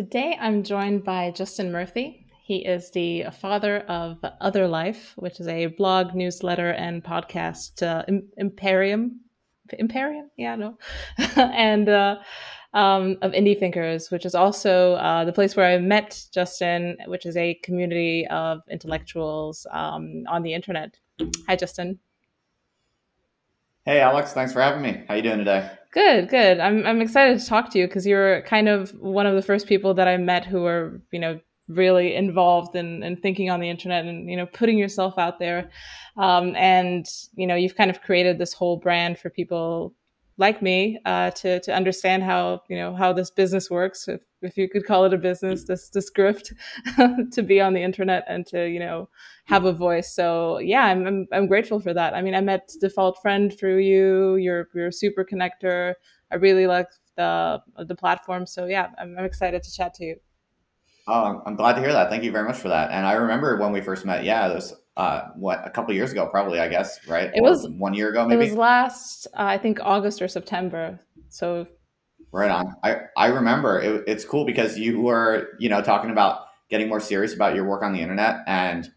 Today I'm joined by Justin Murphy. He is the father of Other Life, which is a blog, newsletter, and podcast uh, Imperium. Imperium? Yeah, no. and uh, um, of Indie Thinkers, which is also uh, the place where I met Justin, which is a community of intellectuals um, on the internet. Hi, Justin. Hey, Alex. Thanks for having me. How you doing today? Good, good. I'm I'm excited to talk to you because you're kind of one of the first people that I met who were, you know, really involved in, in thinking on the internet and you know putting yourself out there um, and you know you've kind of created this whole brand for people like me uh, to to understand how you know how this business works, if, if you could call it a business, this this grift to be on the internet and to you know have a voice. So yeah, I'm, I'm, I'm grateful for that. I mean, I met Default Friend through you. You're you're a super connector. I really like the the platform. So yeah, I'm, I'm excited to chat to you. Oh, I'm glad to hear that. Thank you very much for that. And I remember when we first met. Yeah, was uh, what a couple years ago, probably. I guess right. It or was one year ago, maybe. It was last, uh, I think, August or September. So. Right on. I I remember. It, it's cool because you were you know talking about getting more serious about your work on the internet and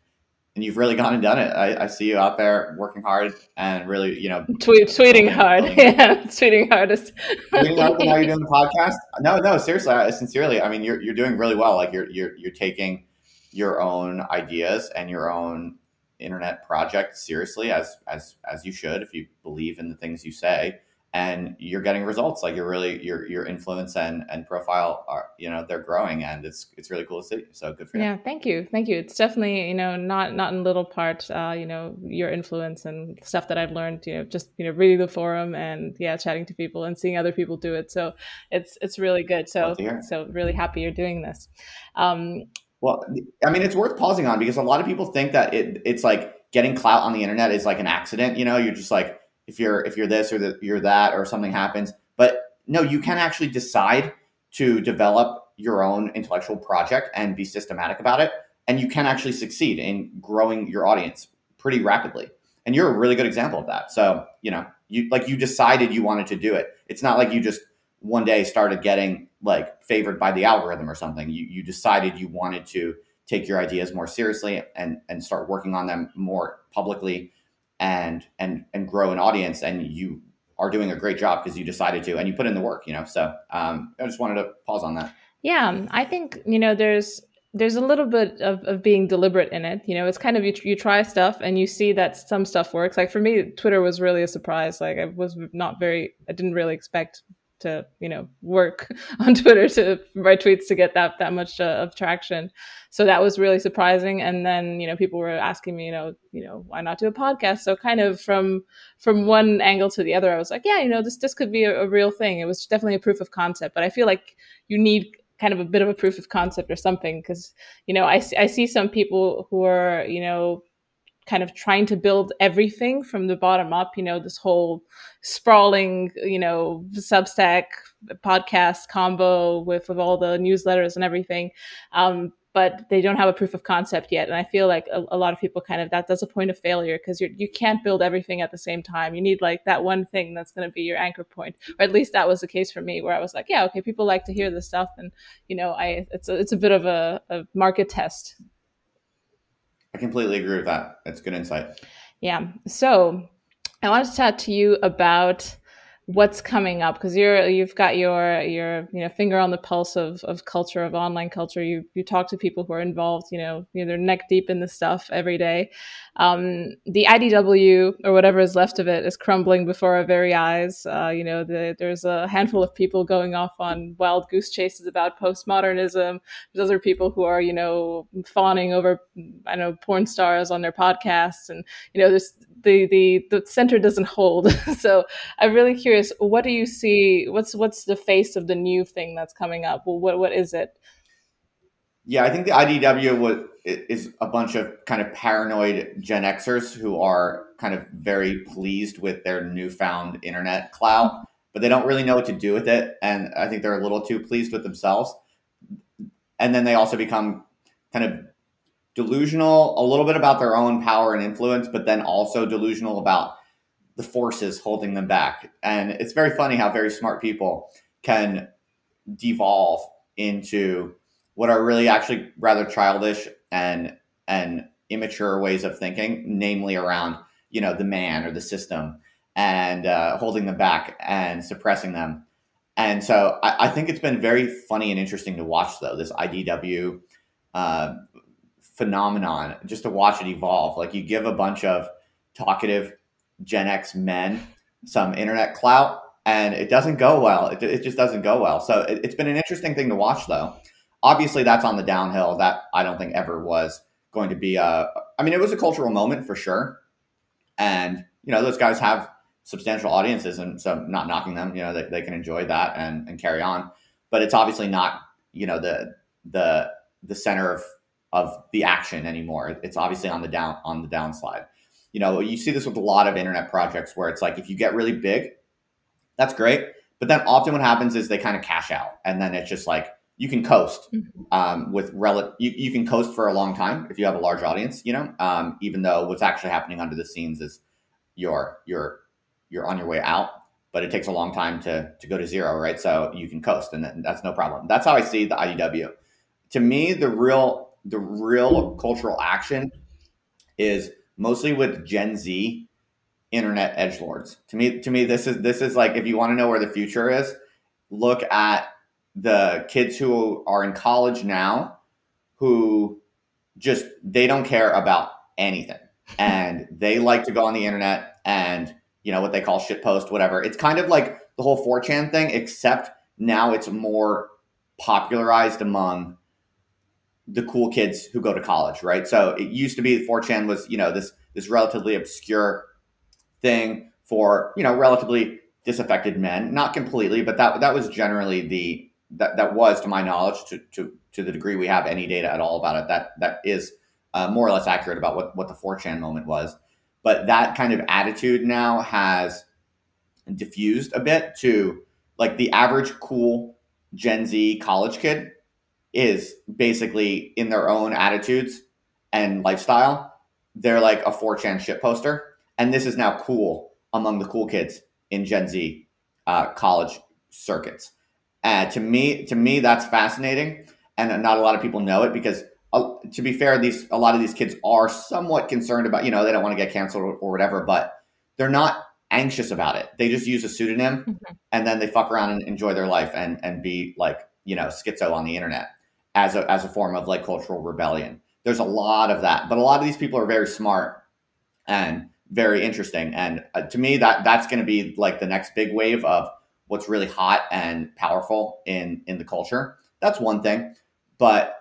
and you've really gone and done it. I, I, see you out there working hard and really, you know, Tweet, tweeting hard. yeah, tweeting hardest. tweeting hard. Now you're doing the podcast. No, no, seriously, I, sincerely. I mean, you're you're doing really well. Like you're you're you're taking your own ideas and your own internet project seriously as as as you should if you believe in the things you say and you're getting results. Like you're really your your influence and and profile are you know they're growing and it's it's really cool to see. So good for you. Yeah thank you. Thank you. It's definitely you know not not in little part uh you know your influence and stuff that i've learned you know just you know reading the forum and yeah chatting to people and seeing other people do it. So it's it's really good. So so really happy you're doing this. Um well, I mean, it's worth pausing on because a lot of people think that it, it's like getting clout on the internet is like an accident. You know, you're just like if you're if you're this or you're that or something happens. But no, you can actually decide to develop your own intellectual project and be systematic about it, and you can actually succeed in growing your audience pretty rapidly. And you're a really good example of that. So you know, you like you decided you wanted to do it. It's not like you just one day started getting like favored by the algorithm or something. You you decided you wanted to take your ideas more seriously and and start working on them more publicly and and and grow an audience and you are doing a great job because you decided to and you put in the work you know? So um, i just wanted to pause on that. Yeah i think you know there's there's a little bit of, of being deliberate in it you know? It's kind of you, you try stuff and you see that some stuff works. Like for me twitter was really a surprise. Like i was not very i didn't really expect to you know work on Twitter to write tweets to get that that much uh, of traction. So that was really surprising. And then you know people were asking me you know you know why not do a podcast? So kind of from from one angle to the other, I was like, yeah, you know this this could be a, a real thing. It was definitely a proof of concept, but I feel like you need kind of a bit of a proof of concept or something because you know I, I see some people who are you know kind of trying to build everything from the bottom up you know this whole sprawling you know substack podcast combo with with all the newsletters and everything. Um, but they don't have a proof of concept yet. And i feel like a, a lot of people kind of that that's a point of failure because you you can't build everything at the same time. You need like that one thing that's going to be your anchor point. Or at least that was the case for me where i was like yeah okay people like to hear this stuff. And you know i it's a, it's a bit of a, a market test I completely agree with that. That's good insight. Yeah. So I wanted to talk to you about what's coming up? Because you're you've got your your you know finger on the pulse of, of culture of online culture. You you talk to people who are involved you know they're neck deep in this stuff every day. Um, the idw or whatever is left of it is crumbling before our very eyes. Uh, you know the, there's a handful of people going off on wild goose chases about postmodernism. There's other people who are you know fawning over i know porn stars on their podcasts. And you know the the the center doesn't hold. So i'm really curious curious, what do you see? What's what's the face of the new thing that's coming up? Well, what what is it? Yeah, I think the IDW was, is a bunch of kind of paranoid Gen Xers who are kind of very pleased with their newfound internet clout, but they don't really know what to do with it, and I think they're a little too pleased with themselves. And then they also become kind of delusional a little bit about their own power and influence, but then also delusional about the forces holding them back. And it's very funny how very smart people can devolve into what are really actually rather childish and and immature ways of thinking, namely around you know the man or the system and uh, holding them back and suppressing them. And so I, I, think it's been very funny and interesting to watch though this IDW uh, phenomenon, just to watch it evolve. Like you give a bunch of talkative Gen X men some internet clout, and it doesn't go well. It, it just doesn't go well. So it, it's been an interesting thing to watch, though. Obviously, that's on the downhill. That I don't think ever was going to be a. I mean, it was a cultural moment for sure, and you know those guys have substantial audiences, and so not knocking them. You know, they, they can enjoy that and and carry on, but it's obviously not you know the the the center of of the action anymore. It's obviously on the down on the downslide you know, you see this with a lot of internet projects where it's like if you get really big, that's great. But then often what happens is they kind of cash out, and then it's just like you can coast mm-hmm. um, with rel- you, you can coast for a long time if you have a large audience, you know. Um, even though what's actually happening under the scenes is you're you're you're on your way out, but it takes a long time to to go to zero, right? So you can coast, and that's no problem. That's how I see the IDW. To me, the real the real cultural action is mostly with Gen Z internet edge lords. To me, to me, this is this is like if you want to know where the future is, look at the kids who are in college now, who just they don't care about anything, and they like to go on the internet and you know what they call shit post, whatever. It's kind of like the whole 4chan thing, except now it's more popularized among the cool kids who go to college, right? So it used to be 4chan was, you know, this this relatively obscure thing for, you know, relatively disaffected men. Not completely, but that that was generally the that that was to my knowledge to to to the degree we have any data at all about it that that is uh, more or less accurate about what what the 4chan moment was. But that kind of attitude now has diffused a bit to like the average cool Gen Z college kid is basically in their own attitudes and lifestyle, they're like a 4chan shit poster. And this is now cool among the cool kids in Gen Z uh, college circuits. Uh, to me, to me, that's fascinating, and not a lot of people know it because, uh, to be fair, these a lot of these kids are somewhat concerned about, you know, they don't want to get canceled or, or whatever, but they're not anxious about it. They just use a pseudonym, mm-hmm. and then they fuck around and enjoy their life and and be like, you know, schizo on the internet as a as a form of like cultural rebellion. There's a lot of that, but a lot of these people are very smart and very interesting. And uh, to me, that that's going to be like the next big wave of what's really hot and powerful in in the culture. That's one thing, but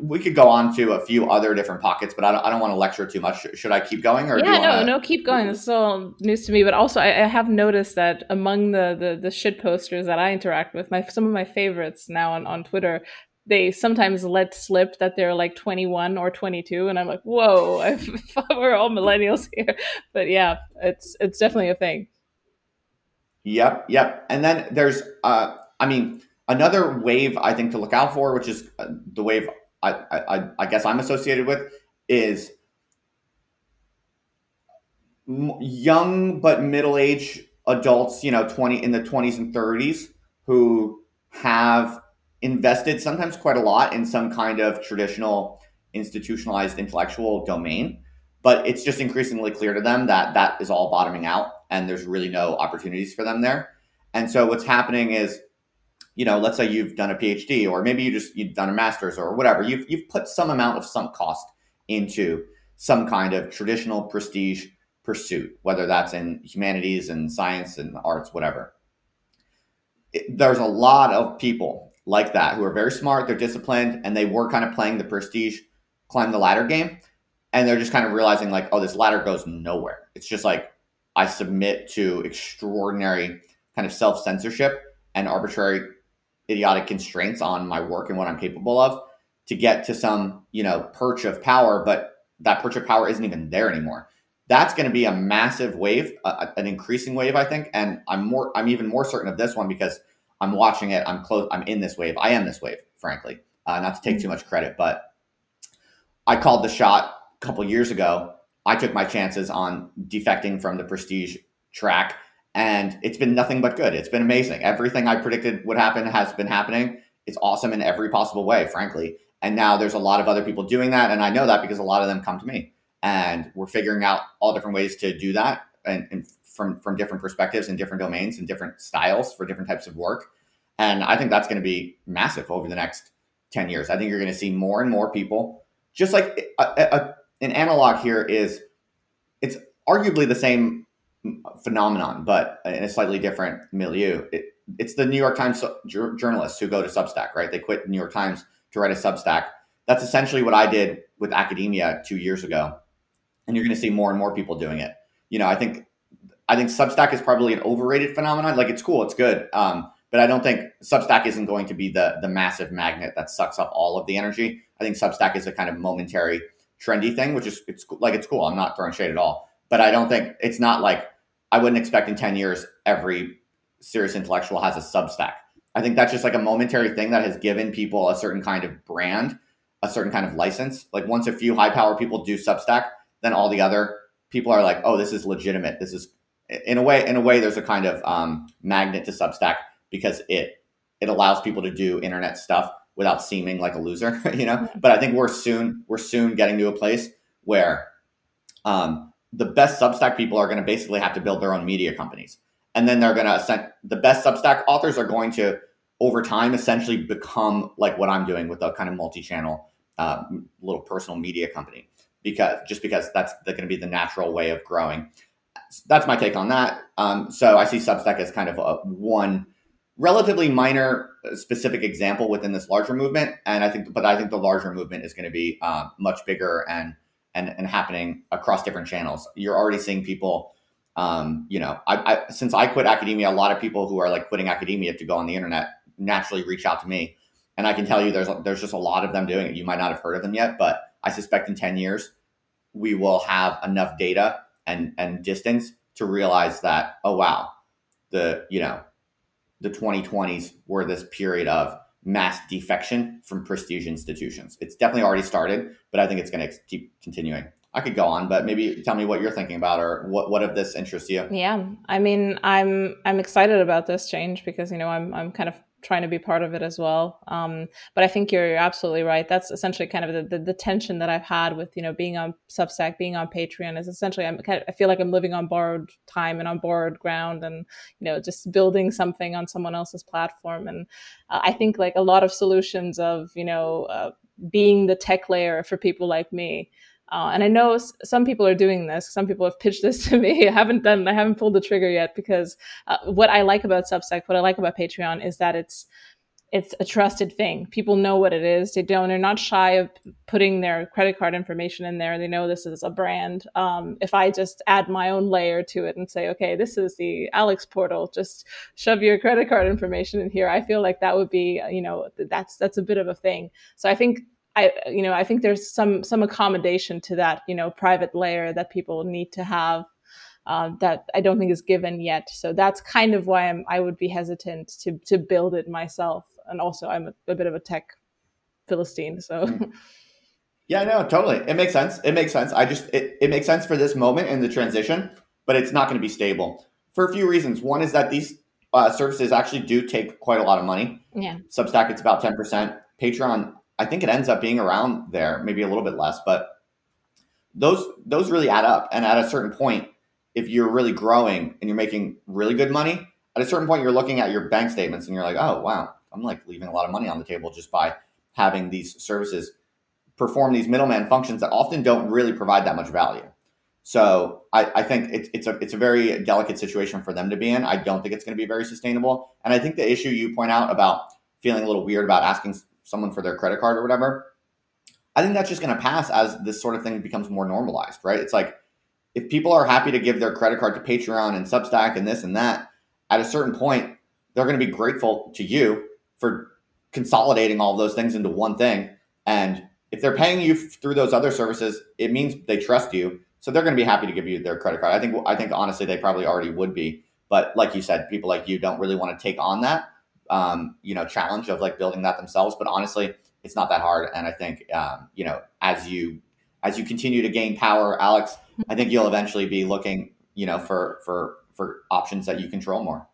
we could go on to a few other different pockets, but I don't, I don't want to lecture too much. Should I keep going? Or yeah, no, no, keep going. This is all news to me, but also I, I, have noticed that among the, the the shit posters that I interact with, my some of my favorites now on, on Twitter they sometimes let slip that they're like 21 or 22 and i'm like whoa I thought we're all millennials here. But yeah it's it's definitely a thing. Yep yep. And then there's uh i mean another wave i think to look out for which is uh, the wave I, I i guess i'm associated with is young but middle-aged adults you know 20 in the 20s and 30s who have invested sometimes quite a lot in some kind of traditional institutionalized intellectual domain but it's just increasingly clear to them that that is all bottoming out and there's really no opportunities for them there. And so what's happening is, you know, let's say you've done a PhD or maybe you just you've done a master's or whatever. You've you've put some amount of sunk cost into some kind of traditional prestige pursuit, whether that's in humanities and science and arts, whatever. It, there's a lot of people like that who are very smart, they're disciplined, and they were kind of playing the prestige climb the ladder game. And they're just kind of realizing, like, oh, this ladder goes nowhere. It's just like I submit to extraordinary kind of self censorship and arbitrary idiotic constraints on my work and what I'm capable of to get to some, you know, perch of power, but that perch of power isn't even there anymore. That's going to be a massive wave, uh, an increasing wave, I think. And I'm more, I'm even more certain of this one because I'm watching it. I'm close. I'm in this wave. I am this wave, frankly. Uh, not to take too much credit, but I called the shot a couple years ago. I took my chances on defecting from the prestige track, and it's been nothing but good. It's been amazing. Everything I predicted would happen has been happening. It's awesome in every possible way, frankly. And now there's a lot of other people doing that, and I know that because a lot of them come to me, and we're figuring out all different ways to do that, and, and from from different perspectives and different domains and different styles for different types of work. And I think that's going to be massive over the next 10 years. I think you're going to see more and more people, just like a, a, an analog here is it's arguably the same phenomenon, but in a slightly different milieu. It, it's the New York Times journalists who go to Substack, right? They quit New York Times to write a Substack. That's essentially what I did with academia two years ago. And you're going to see more and more people doing it. You know, I think I think Substack is probably an overrated phenomenon. Like it's cool, it's good, um, but I don't think Substack isn't going to be the the massive magnet that sucks up all of the energy. I think Substack is a kind of momentary, trendy thing, which is it's like it's cool. I'm not throwing shade at all, but I don't think it's not like I wouldn't expect in ten years every serious intellectual has a Substack. I think that's just like a momentary thing that has given people a certain kind of brand, a certain kind of license. Like once a few high power people do Substack, then all the other people are like, oh, this is legitimate. This is in a way, in a way, there's a kind of um, magnet to Substack because it it allows people to do internet stuff without seeming like a loser, you know. But I think we're soon we're soon getting to a place where um, the best Substack people are going to basically have to build their own media companies, and then they're going to the best Substack authors are going to over time essentially become like what I'm doing with a kind of multi-channel uh, little personal media company because just because that's going to be the natural way of growing that's my take on that. Um, so I see Substack as kind of a one relatively minor uh, specific example within this larger movement, and I think, but I think the larger movement is going to be uh, much bigger and and and happening across different channels. You're already seeing people. Um, you know, I, I since I quit academia, a lot of people who are like quitting academia to go on the internet naturally reach out to me, and I can tell you there's there's just a lot of them doing it. You might not have heard of them yet, but I suspect in ten years we will have enough data and and distance to realize that oh wow the you know the 2020s were this period of mass defection from prestige institutions. It's definitely already started but i think it's going to keep continuing. I could go on but maybe tell me what you're thinking about or what what of this interests you? Yeah i mean i'm i'm excited about this change because you know i'm i'm kind of trying to be part of it as well. Um, but I think you're, you're, absolutely right. That's essentially kind of the, the, the, tension that I've had with, you know, being on Substack, being on Patreon is essentially, I'm kind of, I feel like I'm living on borrowed time and on borrowed ground and, you know, just building something on someone else's platform. And uh, I think like a lot of solutions of, you know, uh, being the tech layer for people like me uh, and I know s- some people are doing this. Some people have pitched this to me. I haven't done. I haven't pulled the trigger yet because uh, what I like about Substack, what I like about Patreon, is that it's it's a trusted thing. People know what it is. They don't. They're not shy of putting their credit card information in there. They know this is a brand. Um, if I just add my own layer to it and say, okay, this is the Alex portal, just shove your credit card information in here. I feel like that would be, you know, that's that's a bit of a thing. So I think I, you know, I think there's some some accommodation to that, you know, private layer that people need to have uh, that I don't think is given yet. So that's kind of why I'm I would be hesitant to to build it myself. And also, I'm a, a bit of a tech philistine, so. Hmm. Yeah, no, totally. It makes sense. It makes sense. I just it, it makes sense for this moment in the transition, but it's not going to be stable for a few reasons. One is that these uh, services actually do take quite a lot of money. Yeah. Substack, it's about ten percent. Patreon, I think it ends up being around there, maybe a little bit less, but those those really add up. And at a certain point, if you're really growing and you're making really good money, at a certain point you're looking at your bank statements and you're like, oh wow, I'm like leaving a lot of money on the table just by having these services perform these middleman functions that often don't really provide that much value. So I, I think it's, it's a it's a very delicate situation for them to be in. I don't think it's going to be very sustainable. And I think the issue you point out about feeling a little weird about asking someone for their credit card or whatever, I think that's just going to pass as this sort of thing becomes more normalized, right? It's like if people are happy to give their credit card to Patreon and Substack and this and that, at a certain point, they're going to be grateful to you for consolidating all those things into one thing. And if they're paying you through those other services, it means they trust you. So they're going to be happy to give you their credit card. I think I think honestly they probably already would be, but like you said, people like you don't really want to take on that um, you know challenge of like building that themselves. But honestly, it's not that hard. And I think um, you know as you as you continue to gain power, Alex, I think you'll eventually be looking, you know, for for for options that you control more.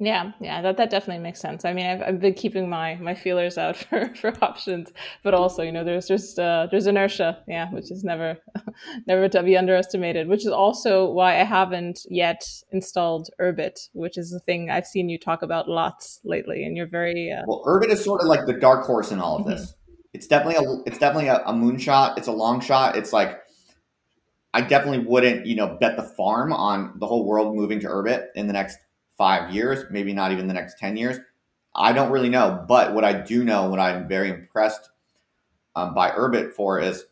Yeah, yeah, that, that definitely makes sense. I mean, I've, I've been keeping my my feelers out for, for options, but also, you know, there's just uh, there's inertia, yeah, which is never never to be underestimated. Which is also why I haven't yet installed Urbit, which is the thing I've seen you talk about lots lately, and you're very uh... well. Urbit is sort of like the dark horse in all of this. Mm-hmm. It's definitely a it's definitely a, a moonshot. It's a long shot. It's like I definitely wouldn't, you know, bet the farm on the whole world moving to Urbit in the next five years, maybe not even the next 10 years. I don't really know. But what I do know, what I'm very impressed um, by Urbit for is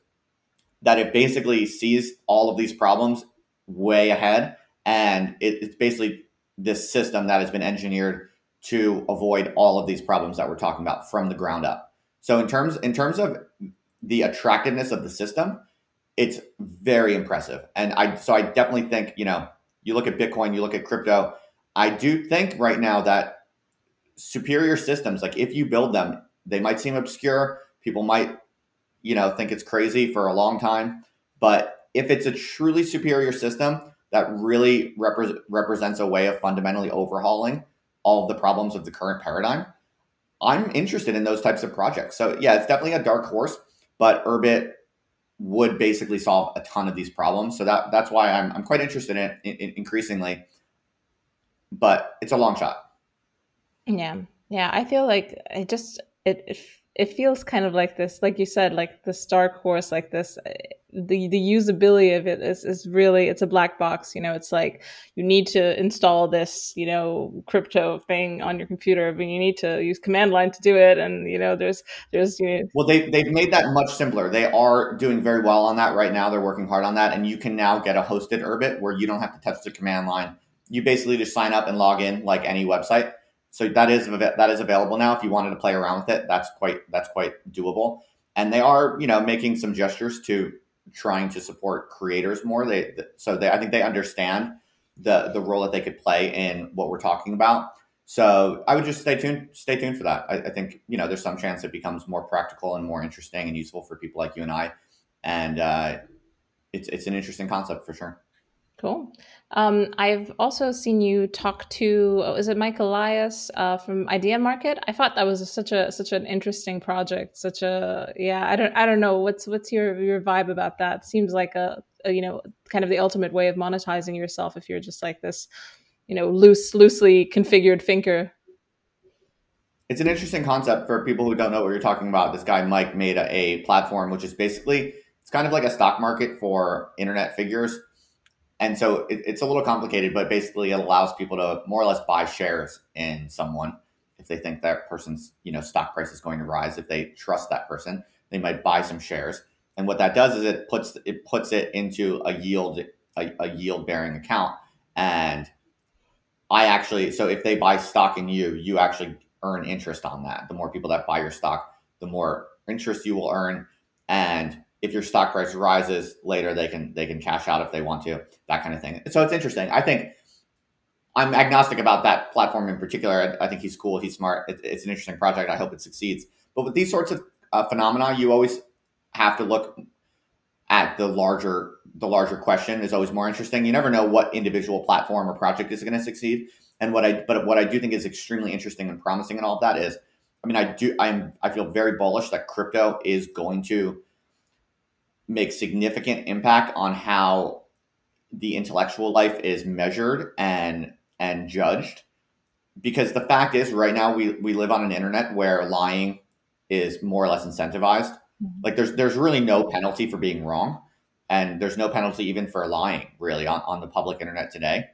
that it basically sees all of these problems way ahead. And it, it's basically this system that has been engineered to avoid all of these problems that we're talking about from the ground up. So in terms in terms of the attractiveness of the system, it's very impressive. And I so I definitely think, you know, you look at Bitcoin, you look at crypto, I do think right now that superior systems, like if you build them, they might seem obscure. People might, you know, think it's crazy for a long time. But if it's a truly superior system that really repre- represents a way of fundamentally overhauling all of the problems of the current paradigm, I'm interested in those types of projects. So yeah, it's definitely a dark horse, but Urbit would basically solve a ton of these problems. So that that's why I'm, I'm quite interested in in increasingly. But it's a long shot. Yeah, yeah. I feel like it just it, it it feels kind of like this, like you said, like the dark horse, like this. The the usability of it is is really it's a black box. You know, it's like you need to install this, you know, crypto thing on your computer, but you need to use command line to do it. And you know, there's there's you know. Well, they they've made that much simpler. They are doing very well on that right now. They're working hard on that, and you can now get a hosted Urbit where you don't have to touch the command line. You basically just sign up and log in like any website so that is that is available now. If you wanted to play around with it, that's quite that's quite doable. And they are you know making some gestures to trying to support creators more. They so they I think they understand the the role that they could play in what we're talking about. So I would just stay tuned stay tuned for that. I, I think you know there's some chance it becomes more practical and more interesting and useful for people like you and I. And uh, it's it's an interesting concept for sure. Cool. Um, I've also seen you talk to oh, is it Mike Elias uh, from Idea Market? I thought that was such a such an interesting project. Such a yeah. I don't I don't know what's what's your your vibe about that. Seems like a, a you know kind of the ultimate way of monetizing yourself if you're just like this you know loose loosely configured thinker. It's an interesting concept for people who don't know what you're talking about. This guy Mike made a, a platform which is basically it's kind of like a stock market for internet figures and so it, it's a little complicated, but basically it allows people to more or less buy shares in someone if they think that person's you know stock price is going to rise. If they trust that person, they might buy some shares. And what that does is it puts it puts it into a yield a, a yield bearing account. And I actually so if they buy stock in you, you actually earn interest on that. The more people that buy your stock, the more interest you will earn. And if your stock price rises later, they can they can cash out if they want to, that kind of thing. So it's interesting. I think I'm agnostic about that platform in particular. I, I think he's cool. He's smart. It, it's an interesting project. I hope it succeeds. But with these sorts of uh, phenomena, you always have to look at the larger the larger question is always more interesting. You never know what individual platform or project is going to succeed. And what I but what I do think is extremely interesting and promising and all of that is, I mean, I do I'm I feel very bullish that crypto is going to make significant impact on how the intellectual life is measured and and judged. Because the fact is right now we we live on an internet where lying is more or less incentivized. Mm-hmm. like there's there's really no penalty for being wrong and there's no penalty even for lying really on, on the public internet today.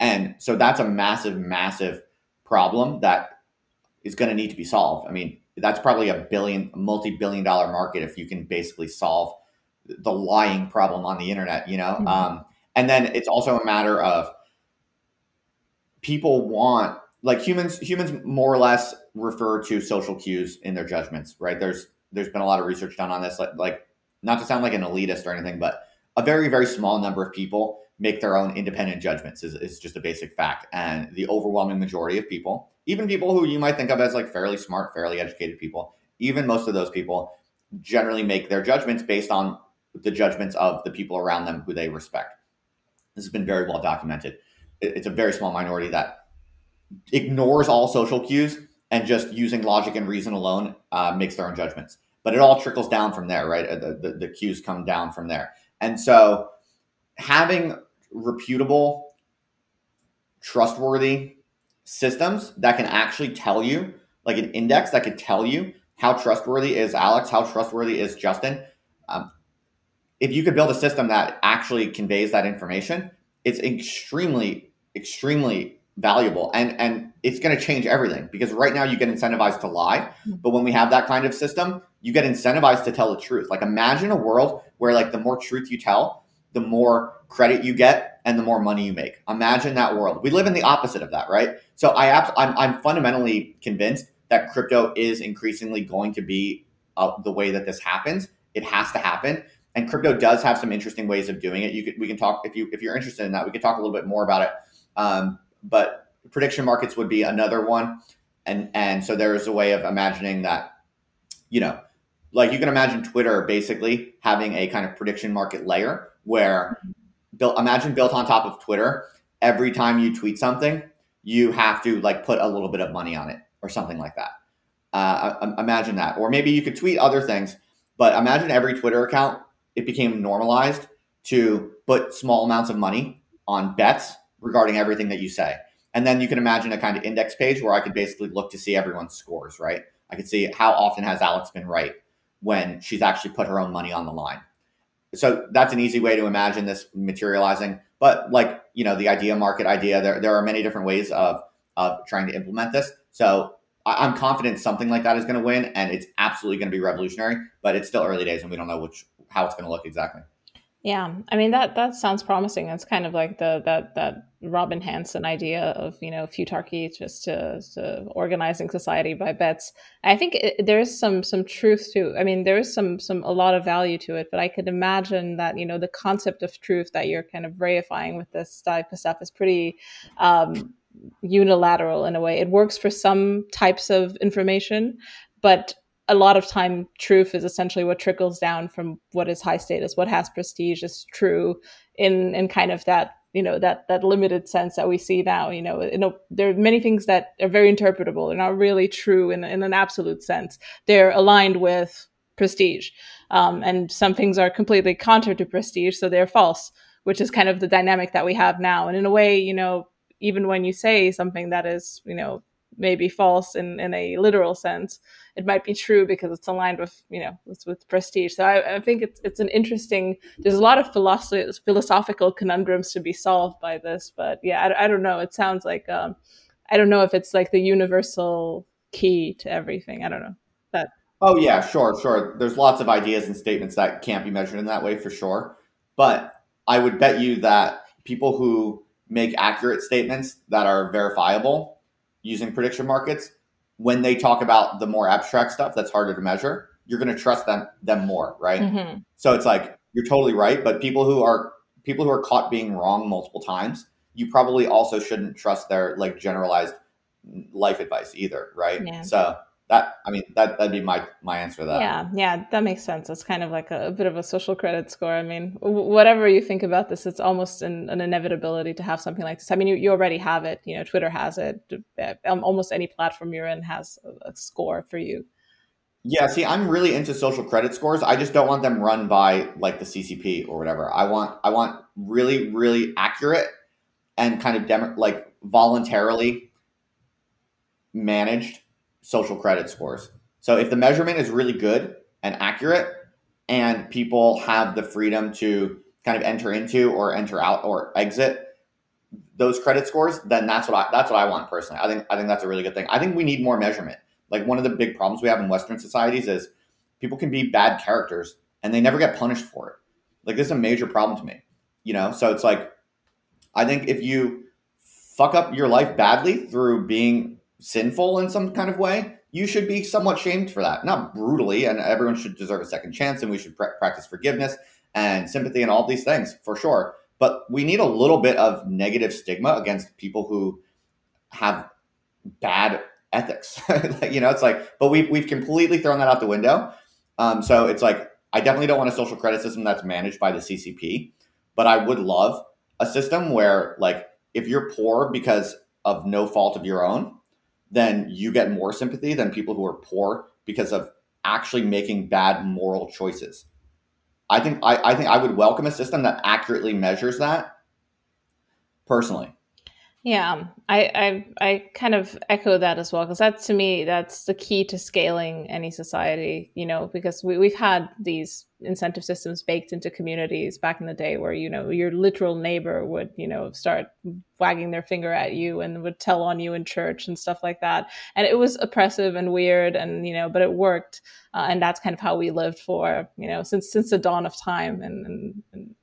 And so that's a massive massive problem that is going to need to be solved. I mean that's probably a billion multi-billion dollar market if you can basically solve the lying problem on the internet you know? Mm-hmm. um, and then it's also a matter of people want like humans humans more or less refer to social cues in their judgments right? There's there's been a lot of research done on this like, like not to sound like an elitist or anything but a very very small number of people make their own independent judgments is, is just a basic fact. And the overwhelming majority of people even people who you might think of as like fairly smart fairly educated people even most of those people generally make their judgments based on the judgments of the people around them who they respect this has been very well documented it's a very small minority that ignores all social cues and just using logic and reason alone uh, makes their own judgments. But it all trickles down from there, right? The, the, the cues come down from there. And so having reputable, trustworthy systems that can actually tell you, like an index that could tell you how trustworthy is Alex, how trustworthy is Justin. Um, if you could build a system that actually conveys that information, it's extremely, extremely valuable and and it's going to change everything because right now you get incentivized to lie hmm. but when we have that kind of system you get incentivized to tell the truth like imagine a world where like the more truth you tell the more credit you get and the more money you make. Imagine that world. We live in the opposite of that right? So i i'm, I'm fundamentally convinced that crypto is increasingly going to be uh, the way that this happens. It has to happen. And crypto does have some interesting ways of doing it. You could we can talk if you if you're interested in that, we could talk a little bit more about it. Um, but prediction markets would be another one, and and so there is a way of imagining that, you know, like you can imagine Twitter basically having a kind of prediction market layer where built imagine built on top of Twitter. Every time you tweet something, you have to like put a little bit of money on it or something like that. Uh, imagine that, or maybe you could tweet other things, but imagine every Twitter account it became normalized to put small amounts of money on bets regarding everything that you say. And then you can imagine a kind of index page where I could basically look to see everyone's scores, right? I could see how often has Alex been right when she's actually put her own money on the line. So that's an easy way to imagine this materializing. But like, you know, the idea market idea, there, there are many different ways of, of trying to implement this. So I, am confident something like that is going to win and it's absolutely going to be revolutionary, but it's still early days and we don't know which how it's going to look exactly. Yeah, I mean that that sounds promising. It's kind of like the that that Robin Hanson idea of you know futarchy just to, to organizing society by bets. I think it, there is some some truth to. I mean, there is some some a lot of value to it. But I could imagine that you know the concept of truth that you're kind of reifying with this type of stuff is pretty um, unilateral in a way. It works for some types of information, but a lot of time truth is essentially what trickles down from what is high status what has prestige is true in in kind of that you know that that limited sense that we see now you know there are many things that are very interpretable they're not really true in, in an absolute sense. They're aligned with prestige um, and some things are completely counter to prestige so they're false which is kind of the dynamic that we have now. And in a way you know even when you say something that is you know maybe false in in a literal sense it might be true because it's aligned with you know with, with prestige. So I, I, think it's it's an interesting. There's a lot of philosophy, philosophical conundrums to be solved by this, but yeah, I, I don't know. It sounds like um, I don't know if it's like the universal key to everything. I don't know that. Oh yeah, sure, sure. There's lots of ideas and statements that can't be measured in that way for sure, but I would bet you that people who make accurate statements that are verifiable using prediction markets when they talk about the more abstract stuff that's harder to measure, you're going to trust them them more, right? Mm-hmm. So it's like you're totally right, but people who are people who are caught being wrong multiple times, you probably also shouldn't trust their like generalized life advice either, right? Yeah. So that I mean that that'd be my my answer to that. Yeah, yeah, that makes sense. It's kind of like a, a bit of a social credit score. I mean, w- whatever you think about this, it's almost an, an, inevitability to have something like this. I mean, you, you already have it. You know, Twitter has it. Um, almost any platform you're in has a, a score for you. Yeah, see, I'm really into social credit scores. I just don't want them run by like the CCP or whatever. I want I want really really accurate and kind of dem- like voluntarily managed social credit scores. So if the measurement is really good and accurate and people have the freedom to kind of enter into or enter out or exit those credit scores, then that's what I that's what I want personally. I think I think that's a really good thing. I think we need more measurement. Like one of the big problems we have in Western societies is people can be bad characters and they never get punished for it. Like this is a major problem to me. You know, so it's like I think if you fuck up your life badly through being sinful in some kind of way, you should be somewhat shamed for that. Not brutally, and everyone should deserve a second chance, and we should pr- practice forgiveness and sympathy and all these things for sure. But we need a little bit of negative stigma against people who have bad ethics. you know, it's like, but we've, we've completely thrown that out the window. Um, so it's like, I definitely don't want a social credit system that's managed by the CCP, but I would love a system where, like, if you're poor because of no fault of your own, then you get more sympathy than people who are poor because of actually making bad moral choices. I think I, I think I would welcome a system that accurately measures that personally. Yeah, I, I I kind of echo that as well because that to me that's the key to scaling any society. You know, because we we've had these incentive systems baked into communities back in the day where you know your literal neighbor would you know start wagging their finger at you and would tell on you in church and stuff like that, and it was oppressive and weird and you know but it worked, uh, and that's kind of how we lived for you know since since the dawn of time and, and, and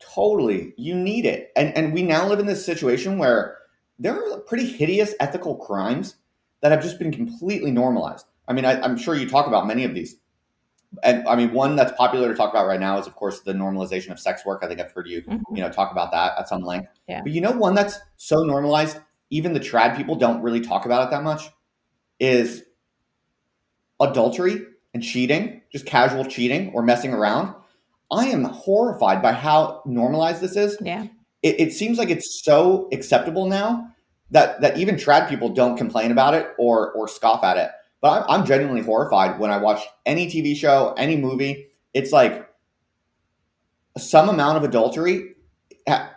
Totally. You need it. And and we now live in this situation where there are pretty hideous ethical crimes that have just been completely normalized. I mean, I, am sure you talk about many of these. And I mean, one that's popular to talk about right now is, of course, the normalization of sex work. I think I've heard you, mm-hmm. you know, talk about that at some length. Yeah. But you know, one that's so normalized, even the trad people don't really talk about it that much, is adultery and cheating, just casual cheating or messing around. I am horrified by how normalized this is. Yeah. It, it, seems like it's so acceptable now that that even trad people don't complain about it or or scoff at it. But I'm, I'm genuinely horrified when I watch any TV show, any movie. It's like some amount of adultery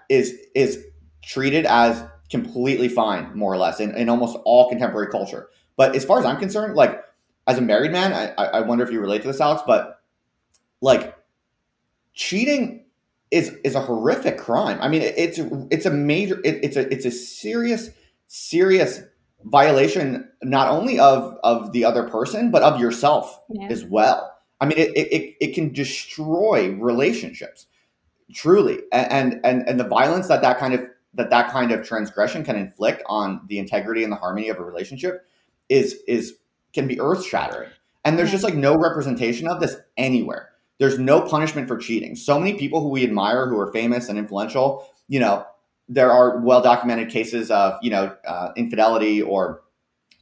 is is treated as completely fine, more or less, in, in almost all contemporary culture. But as far as I'm concerned, like as a married man, I, I wonder if you relate to this, Alex, but like cheating is is a horrific crime. I mean, it's it's a major it, it's a it's a serious serious violation not only of of the other person but of yourself yeah. as well. I mean, it, it it can destroy relationships truly, and and and the violence that that kind of that that kind of transgression can inflict on the integrity and the harmony of a relationship is is can be earth shattering. And there's yeah. just like no representation of this anywhere. There's no punishment for cheating. So many people who we admire, who are famous and influential, you know, there are well documented cases of you know uh, infidelity or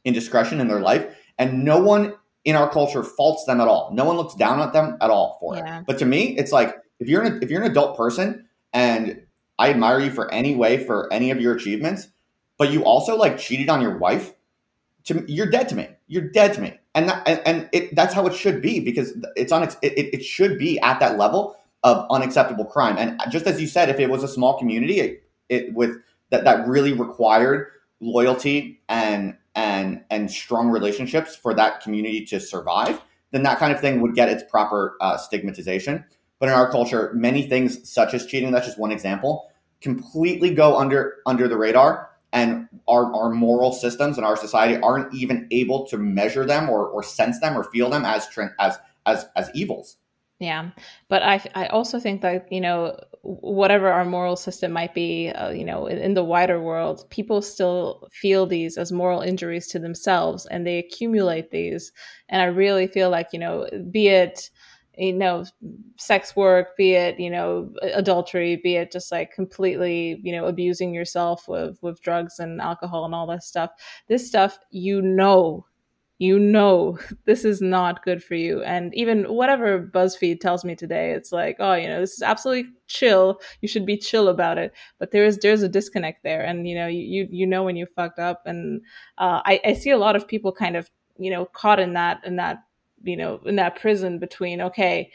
indiscretion in their life, and no one in our culture faults them at all. No one looks down at them at all for yeah. it. But to me, it's like if you're an, if you're an adult person and I admire you for any way for any of your achievements, but you also like cheated on your wife, to you're dead to me. You're dead to me and that, and it, that's how it should be because it's on it, it should be at that level of unacceptable crime. And just as you said, if it was a small community, it, it with that that really required loyalty and and and strong relationships for that community to survive, then that kind of thing would get its proper uh, stigmatization. But in our culture, many things such as cheating, that's just one example, completely go under under the radar and our, our moral systems and our society aren't even able to measure them or, or sense them or feel them as as as as evils. Yeah. But i i also think that you know whatever our moral system might be uh, you know in, in, the wider world people still feel these as moral injuries to themselves and they accumulate these. And i really feel like you know be it you know sex work be it you know adultery be it just like completely you know abusing yourself with with drugs and alcohol and all that stuff. This stuff you know you know this is not good for you. And even whatever buzzfeed tells me today it's like oh you know this is absolutely chill. You should be chill about it. But there is there's a disconnect there. And you know you you know when you fucked up. And uh, I, I see a lot of people kind of you know caught in that in that you know in that prison between okay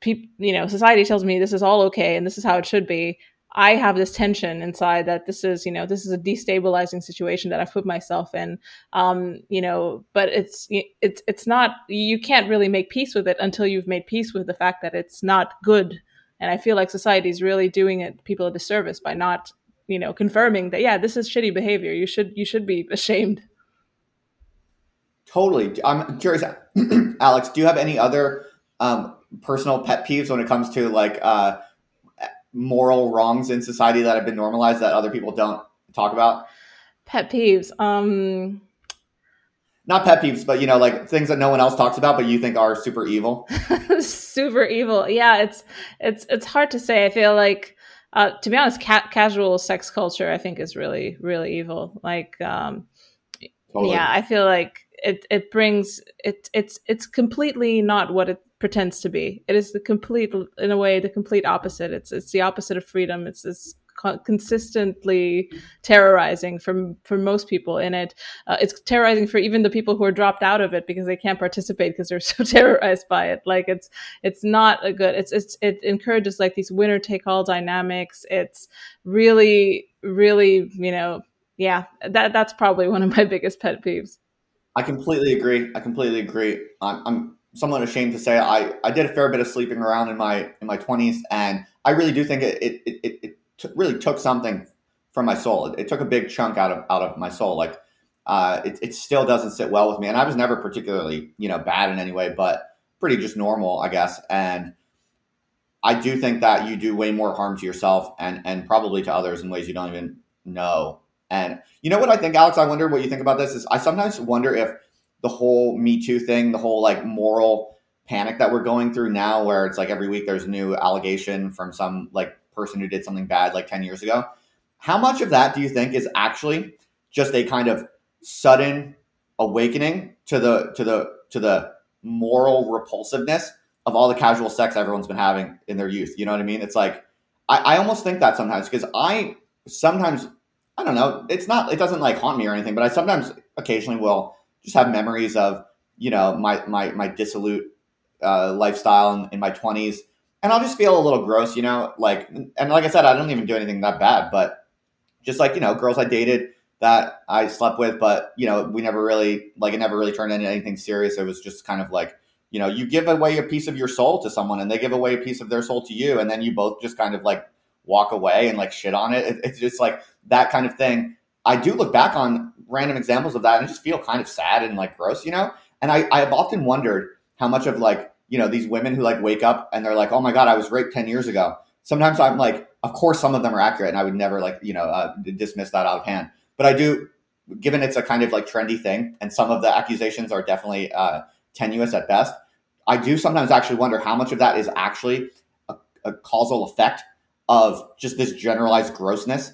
people you know society tells me this is all okay and this is how it should be. I have this tension inside that this is you know this is a destabilizing situation that i've put myself in. Um you know but it's it's it's not you can't really make peace with it until you've made peace with the fact that it's not good. And i feel like society is really doing it people a disservice by not you know confirming that yeah this is shitty behavior. You should you should be ashamed totally i'm curious alex do you have any other um, personal pet peeves when it comes to like uh, moral wrongs in society that have been normalized that other people don't talk about? Pet peeves. Um not pet peeves, but you know, like things that no one else talks about, but you think are super evil. super evil. Yeah, it's it's it's hard to say. I feel like, uh, to be honest, ca- casual sex culture, I think, is really really evil. Like, um, totally. yeah, I feel like it it brings it it's it's completely not what it pretends to be. It is the complete, in a way, the complete opposite. It's it's the opposite of freedom. It's this consistently terrorizing for for most people in it. Uh, it's terrorizing for even the people who are dropped out of it because they can't participate because they're so terrorized by it. Like it's it's not a good. It's it's it encourages like these winner take all dynamics. It's really really you know yeah that that's probably one of my biggest pet peeves. I completely agree. I completely agree. I'm, I'm somewhat ashamed to say I, I did a fair bit of sleeping around in my in my twenties, and I really do think it it it, it t- really took something from my soul. It, it, took a big chunk out of out of my soul. Like uh, it it still doesn't sit well with me, and I was never particularly you know bad in any way, but pretty just normal, I guess. And I do think that you do way more harm to yourself and and probably to others in ways you don't even know. And you know what I think, Alex? I wonder what you think about this. Is I sometimes wonder if the whole Me Too thing, the whole like moral panic that we're going through now, where it's like every week there's a new allegation from some like person who did something bad like 10 years ago. How much of that do you think is actually just a kind of sudden awakening to the to the to the moral repulsiveness of all the casual sex everyone's been having in their youth? You know what I mean? It's like I, I almost think that sometimes because I sometimes I don't know, it's not it doesn't like haunt me or anything, but I sometimes occasionally will just have memories of you know my my my dissolute uh, lifestyle in, in my twenties, and I'll just feel a little gross, you know, like and like I said, I don't even do anything that bad, but just like you know, girls I dated that I slept with, but you know, we never really like it never really turned into anything serious. It was just kind of like you know, you give away a piece of your soul to someone, and they give away a piece of their soul to you, and then you both just kind of like walk away and like shit on it. it it's just like that kind of thing. I do look back on random examples of that and I just feel kind of sad and like gross, you know? And I, I've often wondered how much of like, you know, these women who like wake up and they're like, oh my God, I was raped 10 years ago. Sometimes I'm like, of course, some of them are accurate and I would never like, you know, uh, dismiss that out of hand. But I do, given it's a kind of like trendy thing and some of the accusations are definitely uh, tenuous at best, I do sometimes actually wonder how much of that is actually a, a causal effect of just this generalized grossness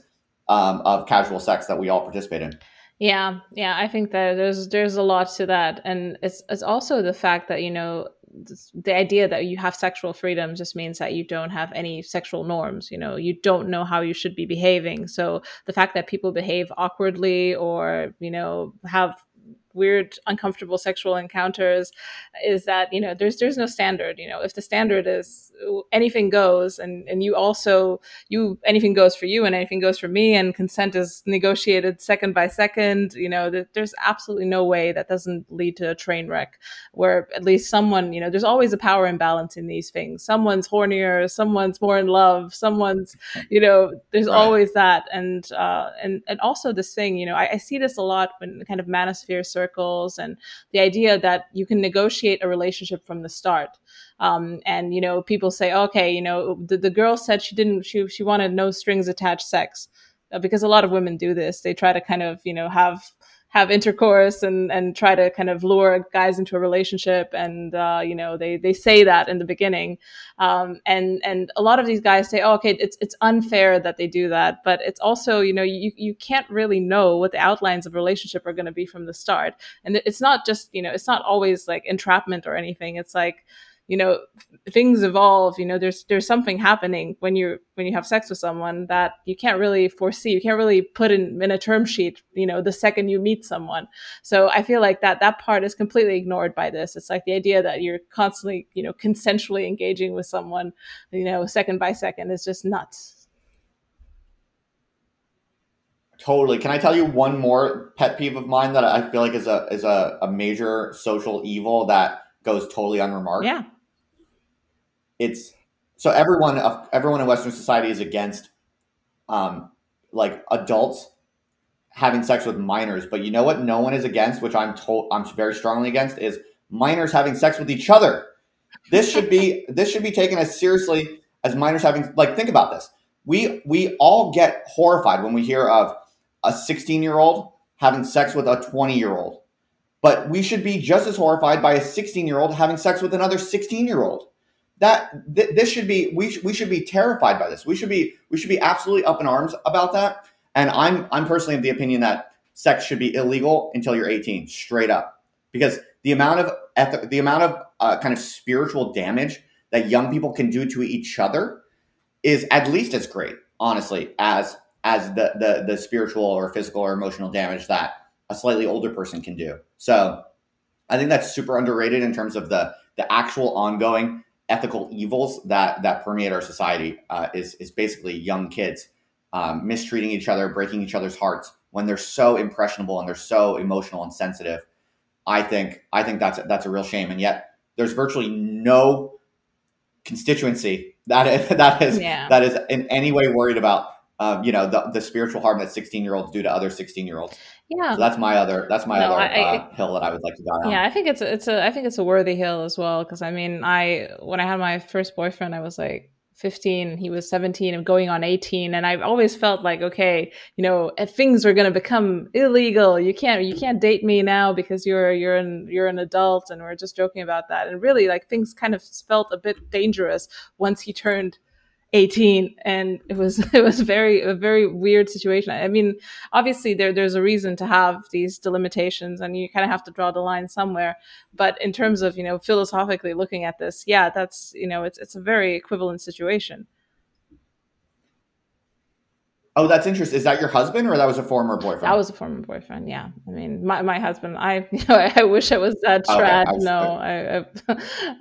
um, of casual sex that we all participate in. Yeah, yeah, I think that there's there's a lot to that, and it's it's also the fact that you know the idea that you have sexual freedom just means that you don't have any sexual norms. You know, you don't know how you should be behaving. So the fact that people behave awkwardly or you know have weird uncomfortable sexual encounters is that you know there's there's no standard you know. If the standard is anything goes and and you also you anything goes for you and anything goes for me and consent is negotiated second by second you know there's absolutely no way that doesn't lead to a train wreck where at least someone you know there's always a power imbalance in these things. Someone's hornier someone's more in love someone's you know there's right. always that. And uh and and also this thing you know I, I see this a lot when kind of manosphere circles and the idea that you can negotiate a relationship from the start. Um, and you know people say okay you know the, the girl said she didn't she, she wanted no strings attached sex uh, because a lot of women do this. They try to kind of you know have have intercourse and and try to kind of lure guys into a relationship. And uh, you know they they say that in the beginning. Um, and and a lot of these guys say oh, okay it's it's unfair that they do that. But it's also you know you you can't really know what the outlines of a relationship are going to be from the start. And it's not just you know it's not always like entrapment or anything. It's like you know things evolve you know there's there's something happening when you when you have sex with someone that you can't really foresee you can't really put in in a term sheet you know the second you meet someone. So i feel like that that part is completely ignored by this. It's like the idea that you're constantly you know consensually engaging with someone you know second by second is just nuts. Totally. Can i tell you one more pet peeve of mine that i feel like is a is a, a major social evil that goes totally unremarked? Yeah it's so everyone everyone in Western society is against um, like adults having sex with minors, but you know what? No one is against, which I'm told I'm very strongly against, is minors having sex with each other. This should be this should be taken as seriously as minors having like think about this. We we all get horrified when we hear of a 16 year old having sex with a 20 year old, but we should be just as horrified by a 16 year old having sex with another 16 year old that th- this should be we, sh- we should be terrified by this. We should be we should be absolutely up in arms about that. And I'm I'm personally of the opinion that sex should be illegal until you're 18, straight up, because the amount of eth- the amount of uh, kind of spiritual damage that young people can do to each other is at least as great, honestly, as as the the the spiritual or physical or emotional damage that a slightly older person can do. So I think that's super underrated in terms of the the actual ongoing ethical evils that that permeate our society uh, is is basically young kids um, mistreating each other, breaking each other's hearts when they're so impressionable and they're so emotional and sensitive. I think I think that's that's a real shame, and yet there's virtually no constituency that is, that is yeah. that is in any way worried about um, you know the, the spiritual harm that 16 year olds do to other 16 year olds yeah. So that's my other that's my no, other I, uh, hill that i would like to die on. Yeah i think it's a, it's a i think it's a worthy hill as well because i mean i when i had my first boyfriend i was like 15 he was 17 and going on 18 and i've always felt like okay you know if things are going to become illegal you can't you can't date me now because you're you're an you're an adult and we're just joking about that and really like things kind of felt a bit dangerous once he turned 18 and it was it was very a very weird situation. I mean obviously there there's a reason to have these delimitations and you kind of have to draw the line somewhere. But in terms of you know philosophically looking at this yeah that's you know it's it's a very equivalent situation Oh, that's interesting. Is that your husband or that was a former boyfriend? That was a former boyfriend. Yeah. I mean, my, my husband, I, you know, I wish I was that trad. Okay, no, I, I,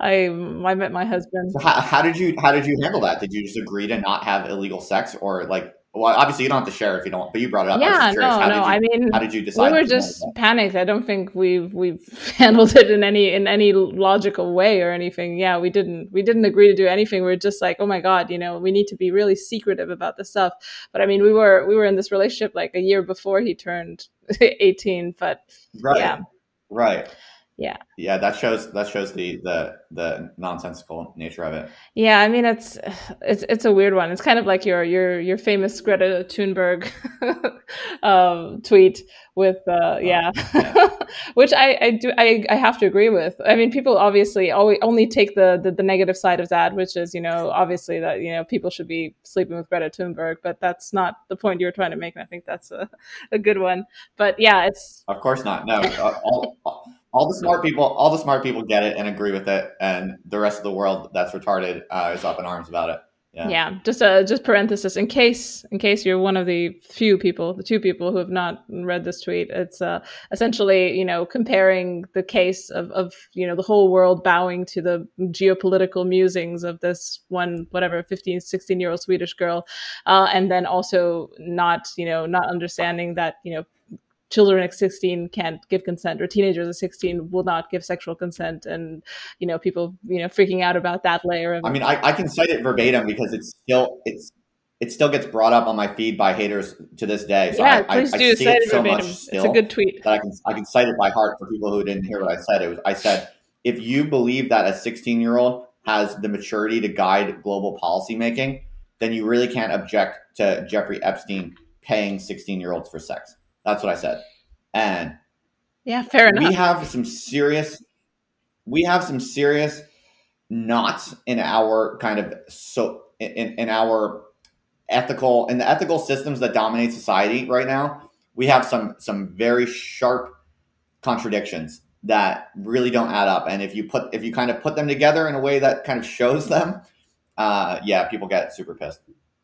I, I met my husband. So how, how did you, how did you handle that? Did you just agree to not have illegal sex or like, well, obviously you don't have to share if you don't, but you brought it up. Yeah, no, no. You, I mean, how did you decide? We were just panicked. I don't think we've we've handled it in any in any logical way or anything. Yeah, we didn't we didn't agree to do anything. We are just like, oh my god, you know, we need to be really secretive about this stuff. But I mean, we were we were in this relationship like a year before he turned eighteen. But right, yeah, right yeah. Yeah that shows that shows the the the nonsensical nature of it. Yeah i mean it's it's it's a weird one. It's kind of like your your your famous greta thunberg um, tweet with uh oh, yeah, yeah. which i i do I, I have to agree with. I mean people obviously always only take the, the the negative side of that which is you know obviously that you know people should be sleeping with greta thunberg but that's not the point you were trying to make and i think that's a, a good one. But yeah it's of course not. No uh, all, all all the smart people, all the smart people get it and agree with it, and the rest of the world that's retarded uh, is up in arms about it. Yeah. yeah, just a uh, just parenthesis in case in case you're one of the few people, the two people who have not read this tweet. It's uh, essentially you know comparing the case of of you know the whole world bowing to the geopolitical musings of this one whatever 15 16 year old Swedish girl, uh, and then also not you know not understanding that you know children at 16 can't give consent or teenagers at 16 will not give sexual consent and you know people you know freaking out about that layer of i mean I, I can cite it verbatim because it's still it's it still gets brought up on my feed by haters to this day. So yeah, I, please I, do cite it so verbatim. it's a good tweet. That I can I can cite it by heart for people who didn't hear what I said. It was I said if you believe that a 16 year old has the maturity to guide global policy making, then you really can't object to Jeffrey Epstein paying 16 year olds for sex. That's what I said. And yeah, fair enough. We have some serious, we have some serious knots in our kind of so in, in our ethical in the ethical systems that dominate society right now. We have some some very sharp contradictions that really don't add up. And if you put if you kind of put them together in a way that kind of shows them, uh, yeah, people get super pissed.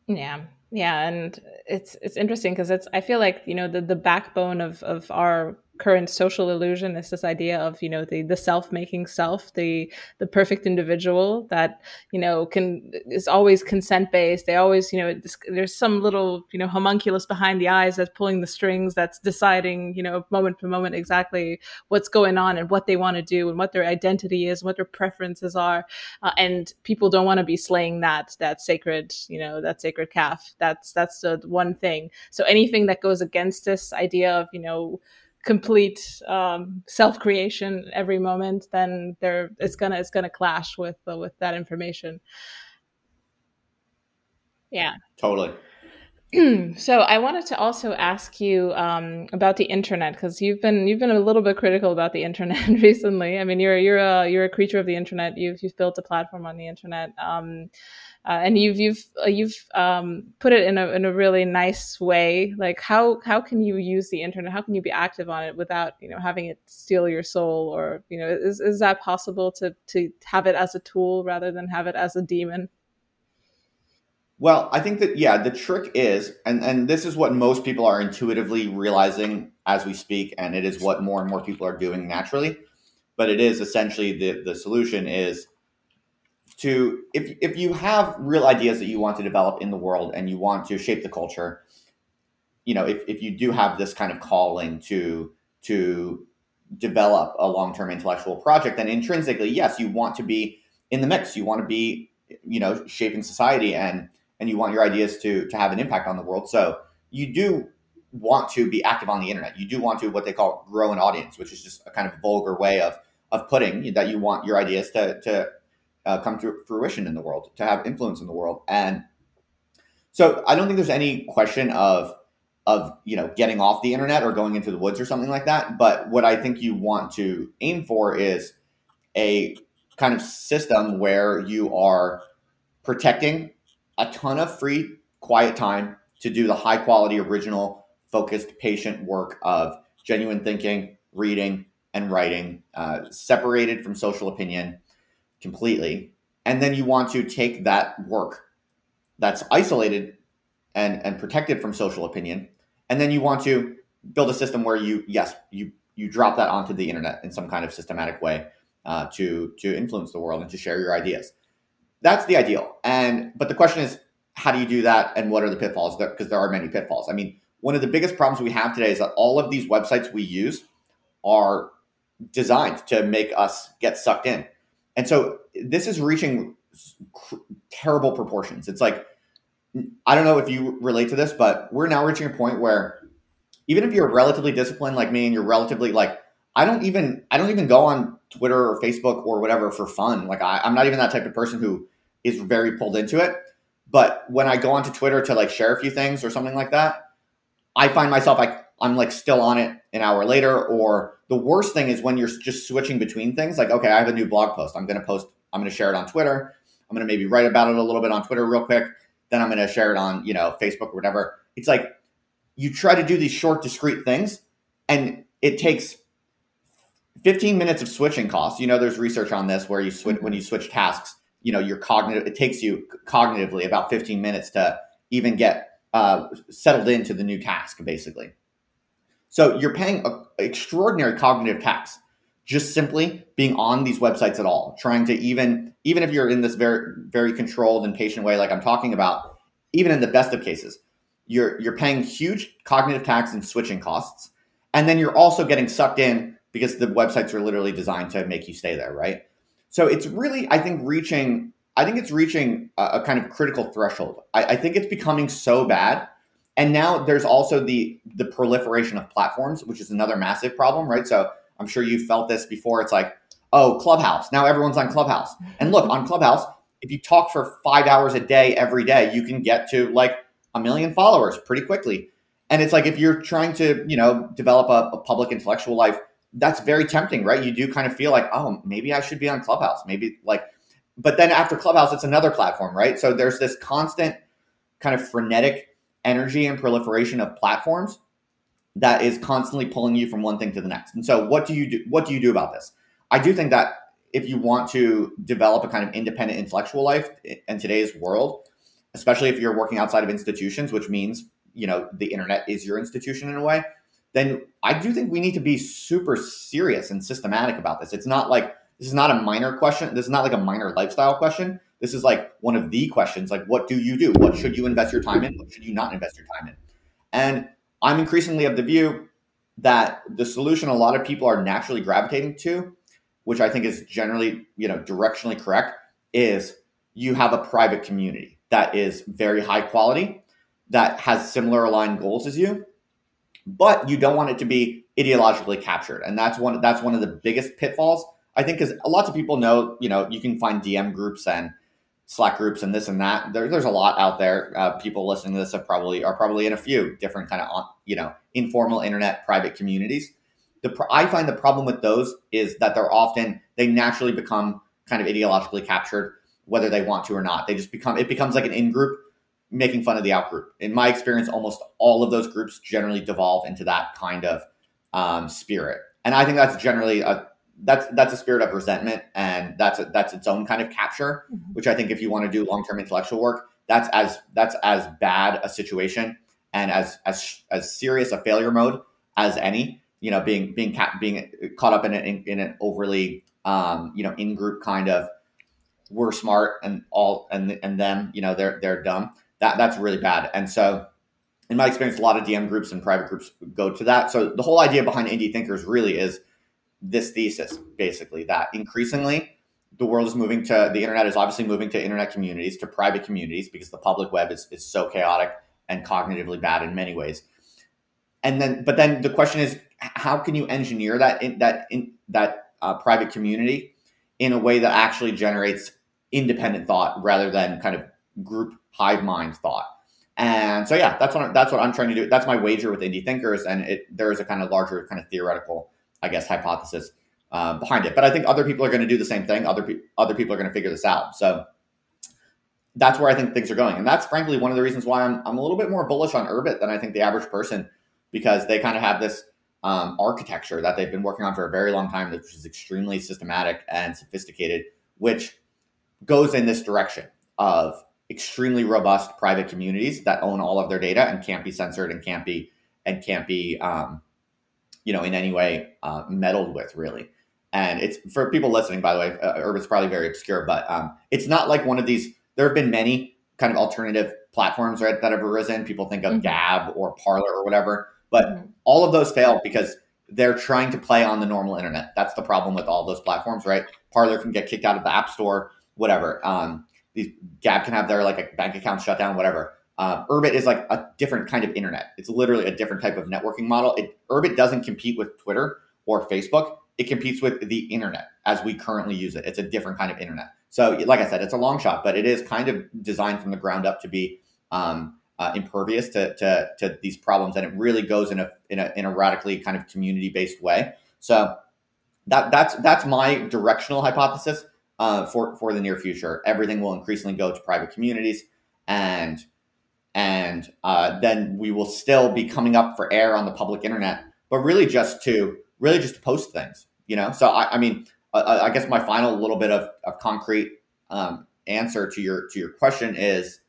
Yeah, yeah, and it's it's interesting because it's I feel like you know the the backbone of of our current social illusion is this idea of you know the the self making self the the perfect individual that you know can is always consent based they always you know there's some little you know homunculus behind the eyes that's pulling the strings that's deciding you know moment to moment exactly what's going on and what they want to do and what their identity is what their preferences are. Uh, and people don't want to be slaying that that sacred you know that sacred calf. That's that's the one thing. So anything that goes against this idea of you know complete um, self creation every moment, then there it's gonna it's gonna clash with uh, with that information. Yeah, totally. so I wanted to also ask you um, about the internet because you've been you've been a little bit critical about the internet recently. I mean, you're you're a you're a creature of the internet. You've you've built a platform on the internet. Um, uh, and you've you've uh, you've um, put it in a in a really nice way. Like how how can you use the internet? How can you be active on it without you know having it steal your soul? Or you know is is that possible to to have it as a tool rather than have it as a demon? Well, I think that yeah, the trick is, and and this is what most people are intuitively realizing as we speak, and it is what more and more people are doing naturally. But it is essentially the the solution is to if if you have real ideas that you want to develop in the world and you want to shape the culture, you know, if, if you do have this kind of calling to to develop a long-term intellectual project, then intrinsically, yes, you want to be in the mix. You want to be, you know, shaping society and and you want your ideas to to have an impact on the world. So you do want to be active on the internet. You do want to what they call grow an audience, which is just a kind of vulgar way of of putting that you want your ideas to to uh, come to fruition in the world, to have influence in the world. And so I don't think there's any question of of you know getting off the internet or going into the woods or something like that. But what I think you want to aim for is a kind of system where you are protecting a ton of free quiet time to do the high quality original focused patient work of genuine thinking reading and writing uh, separated from social opinion completely. And then you want to take that work that's isolated and, and protected from social opinion. And then you want to build a system where you, yes, you, you drop that onto the internet in some kind of systematic way uh, to, to influence the world and to share your ideas. That's the ideal. And, but the question is, how do you do that? And what are the pitfalls? Because there are many pitfalls. I mean, one of the biggest problems we have today is that all of these websites we use are designed to make us get sucked in. And so this is reaching terrible proportions. It's like, I don't know if you relate to this, but we're now reaching a point where even if you're relatively disciplined like me and you're relatively like, I don't even, I don't even go on Twitter or Facebook or whatever for fun. Like I, I'm not even that type of person who is very pulled into it. But when I go onto Twitter to like share a few things or something like that, I find myself like I'm like still on it an hour later. Or the worst thing is when you're just switching between things. Like, okay, I have a new blog post. I'm going to post. I'm going to share it on Twitter. I'm going to maybe write about it a little bit on Twitter real quick. Then I'm going to share it on you know Facebook or whatever. It's like you try to do these short, discrete things, and it takes 15 minutes of switching costs. You know, there's research on this where you switch when you switch tasks. You know, your cognitive. It takes you cognitively about 15 minutes to even get uh, settled into the new task, basically. So you're paying an extraordinary cognitive tax just simply being on these websites at all, trying to even even if you're in this very very controlled and patient way like I'm talking about, even in the best of cases, you're you're paying huge cognitive tax and switching costs. And then you're also getting sucked in because the websites are literally designed to make you stay there, right? So it's really, I think, reaching I think it's reaching a, a kind of critical threshold. I, I think it's becoming so bad and now there's also the the proliferation of platforms, which is another massive problem, right? So I'm sure you felt this before. It's like, oh, Clubhouse. Now everyone's on Clubhouse. And look, on Clubhouse, if you talk for five hours a day every day, you can get to like a million followers pretty quickly. And it's like if you're trying to, you know, develop a, a public intellectual life, that's very tempting, right? You do kind of feel like, oh, maybe I should be on Clubhouse. Maybe like, but then after Clubhouse, it's another platform, right? So there's this constant kind of frenetic energy and proliferation of platforms that is constantly pulling you from one thing to the next. And so what do you do what do you do about this? I do think that if you want to develop a kind of independent intellectual life in today's world, especially if you're working outside of institutions, which means, you know, the internet is your institution in a way, then I do think we need to be super serious and systematic about this. It's not like this is not a minor question. This is not like a minor lifestyle question. This is like one of the questions like what do you do? What should you invest your time in? What should you not invest your time in? And I'm increasingly of the view that the solution a lot of people are naturally gravitating to, which I think is generally, you know, directionally correct, is you have a private community that is very high quality, that has similar aligned goals as you, but you don't want it to be ideologically captured. And that's one that's one of the biggest pitfalls, I think, because lots of people know, you know, you can find DM groups and Slack groups and this and that. There, there's a lot out there. Uh, people listening to this have probably are probably in a few different kind of you know informal internet private communities. The I find the problem with those is that they're often they naturally become kind of ideologically captured, whether they want to or not. They just become it becomes like an in group making fun of the out group. In my experience, almost all of those groups generally devolve into that kind of um, spirit, and I think that's generally a that's that's a spirit of resentment and that's a, that's its own kind of capture mm-hmm. which i think if you want to do long-term intellectual work that's as that's as bad a situation and as as as serious a failure mode as any you know being being ca- being caught up in it in, in, an overly um, you know in group kind of we're smart and all and and them you know they're they're dumb that that's really bad and so in my experience a lot of dm groups and private groups go to that so the whole idea behind indie thinkers really is this thesis basically that increasingly the world is moving to the internet is obviously moving to internet communities to private communities because the public web is, is so chaotic and cognitively bad in many ways. And then but then the question is how can you engineer that in, that in that uh, private community in a way that actually generates independent thought rather than kind of group hive mind thought? And so yeah that's what that's what i'm trying to do. That's my wager with indie thinkers and it there is a kind of larger kind of theoretical I guess, hypothesis uh, behind it. But I think other people are going to do the same thing. Other pe- other people are going to figure this out. So that's where I think things are going, and that's frankly one of the reasons why I'm I'm a little bit more bullish on Urbit than I think the average person, because they kind of have this um, architecture that they've been working on for a very long time, which is extremely systematic and sophisticated, which goes in this direction of extremely robust private communities that own all of their data and can't be censored and can't be and can't be um, you know, in any way uh, meddled with, really. And it's for people listening, by the way, uh, Urbit's probably very obscure, but um, it's not like one of these. There have been many kind of alternative platforms right, that have arisen. People think of mm-hmm. Gab or Parler or whatever, but mm-hmm. all of those fail because they're trying to play on the normal internet. That's the problem with all those platforms, right? Parler can get kicked out of the App Store, whatever. Um, these Gab can have their like a bank account shut down, whatever. Uh, Urbit is like a different kind of internet. It's literally a different type of networking model. It, Urbit doesn't compete with Twitter or Facebook. It competes with the internet as we currently use it. It's a different kind of internet. So, like I said, it's a long shot, but it is kind of designed from the ground up to be um, uh, impervious to, to, to these problems, and it really goes in a in a in a radically kind of community based way. So that that's that's my directional hypothesis uh, for for the near future. Everything will increasingly go to private communities, and and uh, then we will still be coming up for air on the public internet, but really just to really just to post things, you know. So I, I mean, uh, I guess my final little bit of, of concrete um, answer to your to your question is,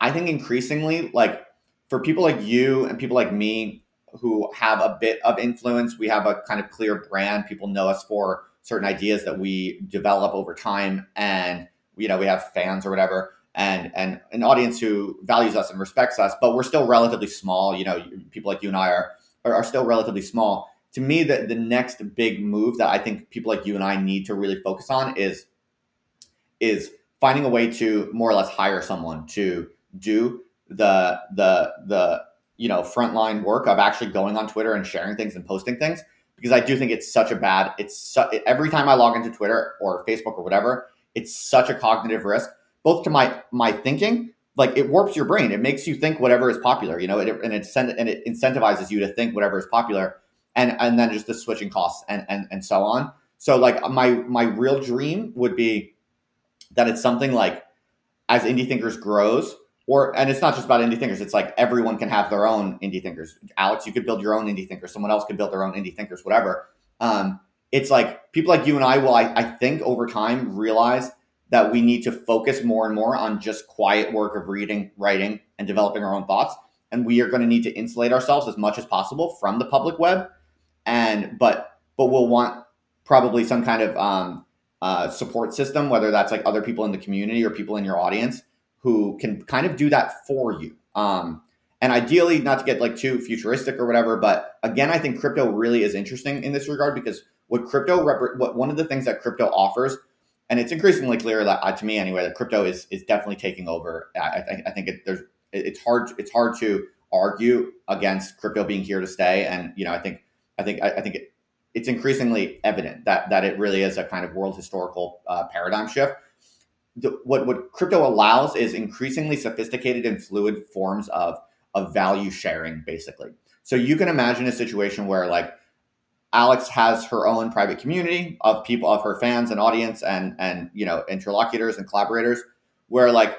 I think increasingly, like for people like you and people like me who have a bit of influence, we have a kind of clear brand. People know us for certain ideas that we develop over time, and you know we have fans or whatever and and an audience who values us and respects us, but we're still relatively small. You know, people like you and I are are, are still relatively small. To me, the the next big move that I think people like you and I need to really focus on is is finding a way to more or less hire someone to do the the the you know frontline work of actually going on Twitter and sharing things and posting things because I do think it's such a bad it's su- every time I log into Twitter or Facebook or whatever it's such a cognitive risk both to my my thinking like it warps your brain it makes you think whatever is popular you know it, and it and it incentivizes you to think whatever is popular and and then just the switching costs and and and so on so like my my real dream would be that it's something like as indie thinkers grows or and it's not just about indie thinkers. It's like everyone can have their own indie thinkers. Alex, you could build your own indie thinkers. Someone else could build their own indie thinkers. Whatever. Um, it's like people like you and I will, I, I think, over time realize that we need to focus more and more on just quiet work of reading, writing, and developing our own thoughts. And we are going to need to insulate ourselves as much as possible from the public web. And but but we'll want probably some kind of um, uh, support system, whether that's like other people in the community or people in your audience who can kind of do that for you. Um, and ideally, not to get like too futuristic or whatever, but again, I think crypto really is interesting in this regard because what crypto rep- what one of the things that crypto offers and it's increasingly clear that uh, to me anyway that crypto is is definitely taking over. I, I, I think it, there's it's hard it's hard to argue against crypto being here to stay, and you know I think I think I, I think it, it's increasingly evident that that it really is a kind of world historical uh, paradigm shift. The, what what crypto allows is increasingly sophisticated and fluid forms of of value sharing, basically. So you can imagine a situation where like Alex has her own private community of people of her fans and audience and and you know interlocutors and collaborators where like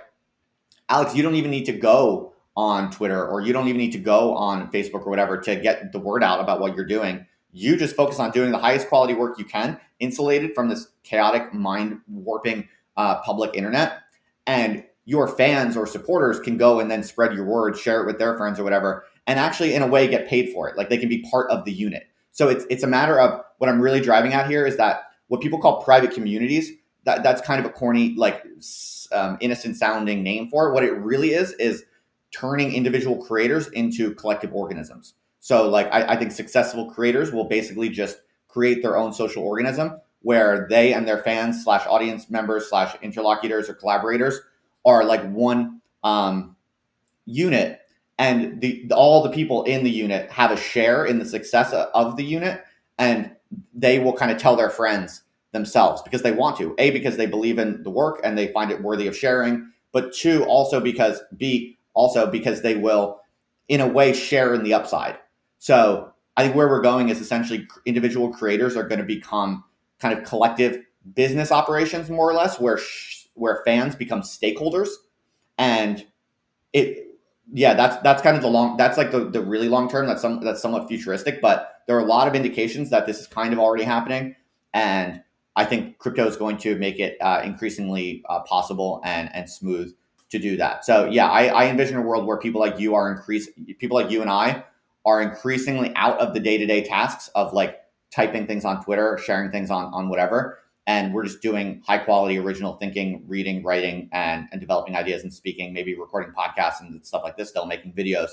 Alex you don't even need to go on Twitter or you don't even need to go on Facebook or whatever to get the word out about what you're doing. You just focus on doing the highest quality work you can, insulated from this chaotic, mind warping uh, public internet. And your fans or supporters can go and then spread your word, share it with their friends or whatever, and actually, in a way, get paid for it. Like they can be part of the unit. So it's it's a matter of what I'm really driving at here is that what people call private communities. That that's kind of a corny, like um, innocent sounding name for it. What it really is is turning individual creators into collective organisms. So like I, I think successful creators will basically just create their own social organism where they and their fans slash audience members slash interlocutors or collaborators are like one um, unit and the, all the people in the unit have a share in the success of the unit and they will kind of tell their friends themselves because they want to. A because they believe in the work and they find it worthy of sharing but two also because b also because they will in a way share in the upside. So i think where we're going is essentially individual creators are going to become kind of collective business operations more or less where sh- where fans become stakeholders and it yeah, that's that's kind of the long. That's like the, the really long term. That's some that's somewhat futuristic, but there are a lot of indications that this is kind of already happening, and I think crypto is going to make it uh, increasingly uh, possible and and smooth to do that. So yeah, I, I envision a world where people like you are increase people like you and I are increasingly out of the day to day tasks of like typing things on Twitter, sharing things on on whatever, and we're just doing high quality original thinking reading writing and, and developing ideas and speaking maybe recording podcasts and stuff like this still making videos.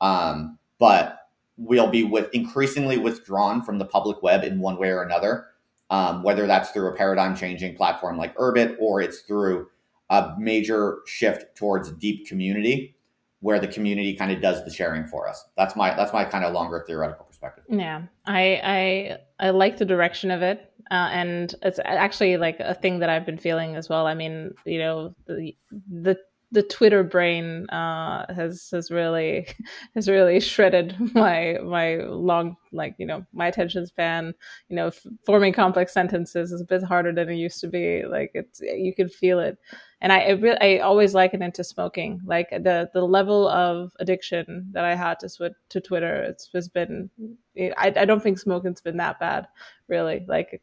Um, but we'll be with increasingly withdrawn from the public web in one way or another um, whether that's through a paradigm changing platform like urbit or it's through a major shift towards deep community where the community kind of does the sharing for us. That's my that's my kind of longer theoretical perspective. Yeah i i i like the direction of it uh, and it's actually like a thing that I've been feeling as well. I mean, you know, the the the Twitter brain uh, has has really has really shredded my my long like you know my attention span. You know, forming complex sentences is a bit harder than it used to be. Like it's you can feel it, and I I, re- I always liken it to smoking. Like the the level of addiction that I had to to Twitter, it's has been. I I don't think smoking's been that bad, really. Like